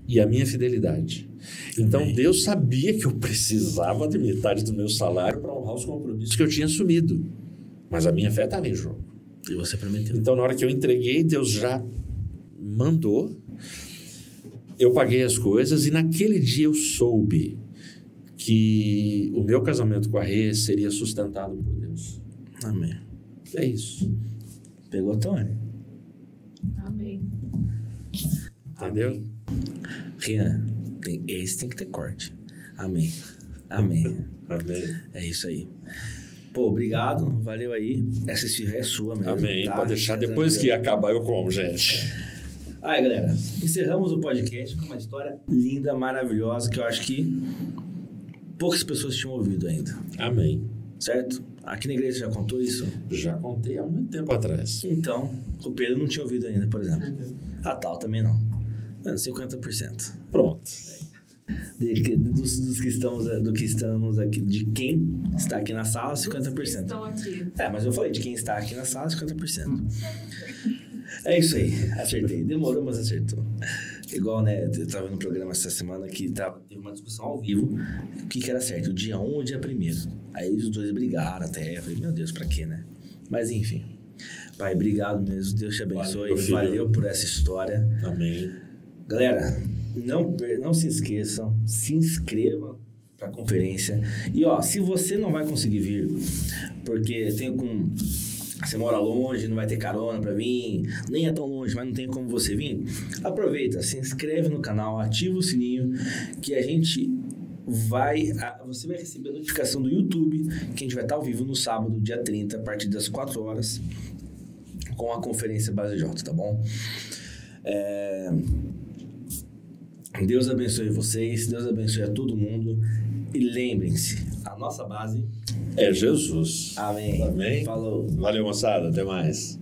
e a minha fidelidade. Então Amém. Deus sabia que eu precisava de metade do meu salário para honrar os compromissos que eu tinha assumido. Mas a minha fé estava em jogo. E você prometeu. Então, na hora que eu entreguei, Deus já mandou. Eu paguei as coisas e naquele dia eu soube que o meu casamento com a Rê seria sustentado por Deus. Amém. É isso. Pegou Tony. Amém. Entendeu? Rian, tem, esse tem que ter corte. Amém. Amém. Amém. É isso aí. Pô, obrigado. Valeu aí. Essa esfirra é sua mesmo. Amém. tá? Pode deixar. Depois que acabar, eu como, gente. Aí, galera, encerramos o podcast com uma história linda, maravilhosa, que eu acho que poucas pessoas tinham ouvido ainda. Amém. Certo? Aqui na igreja já contou isso? Já contei há muito tempo atrás. Então, o Pedro não tinha ouvido ainda, por exemplo. A tal também não. Mano, 50%. Pronto. De, que- dos, dos que estamos, do que estamos aqui, de quem está aqui na sala, 50%. Estão aqui. É, mas eu falei de quem está aqui na sala, 50%. É isso aí, acertei. Demorou, mas acertou. Igual, né, eu tava no programa essa semana que tava, teve uma discussão ao vivo, o que que era certo, o dia 1 ou o dia 1 Aí os dois brigaram até, eu falei, meu Deus, pra quê, né? Mas enfim. Pai, obrigado mesmo, Deus te abençoe, Valeu, valeu por essa história. Amém. Galera, não, não se esqueçam, se inscrevam para a conferência. E ó, se você não vai conseguir vir, porque tem com você mora longe, não vai ter carona para vir, nem é tão longe, mas não tem como você vir, aproveita, se inscreve no canal, ativa o sininho que a gente vai a- você vai receber a notificação do YouTube que a gente vai estar ao vivo no sábado, dia 30, a partir das 4 horas com a conferência Base J, tá bom? É, Deus abençoe vocês, Deus abençoe a todo mundo. E lembrem-se, a nossa base. É Jesus. Amém. Amém. Falou. Valeu, moçada. Até mais.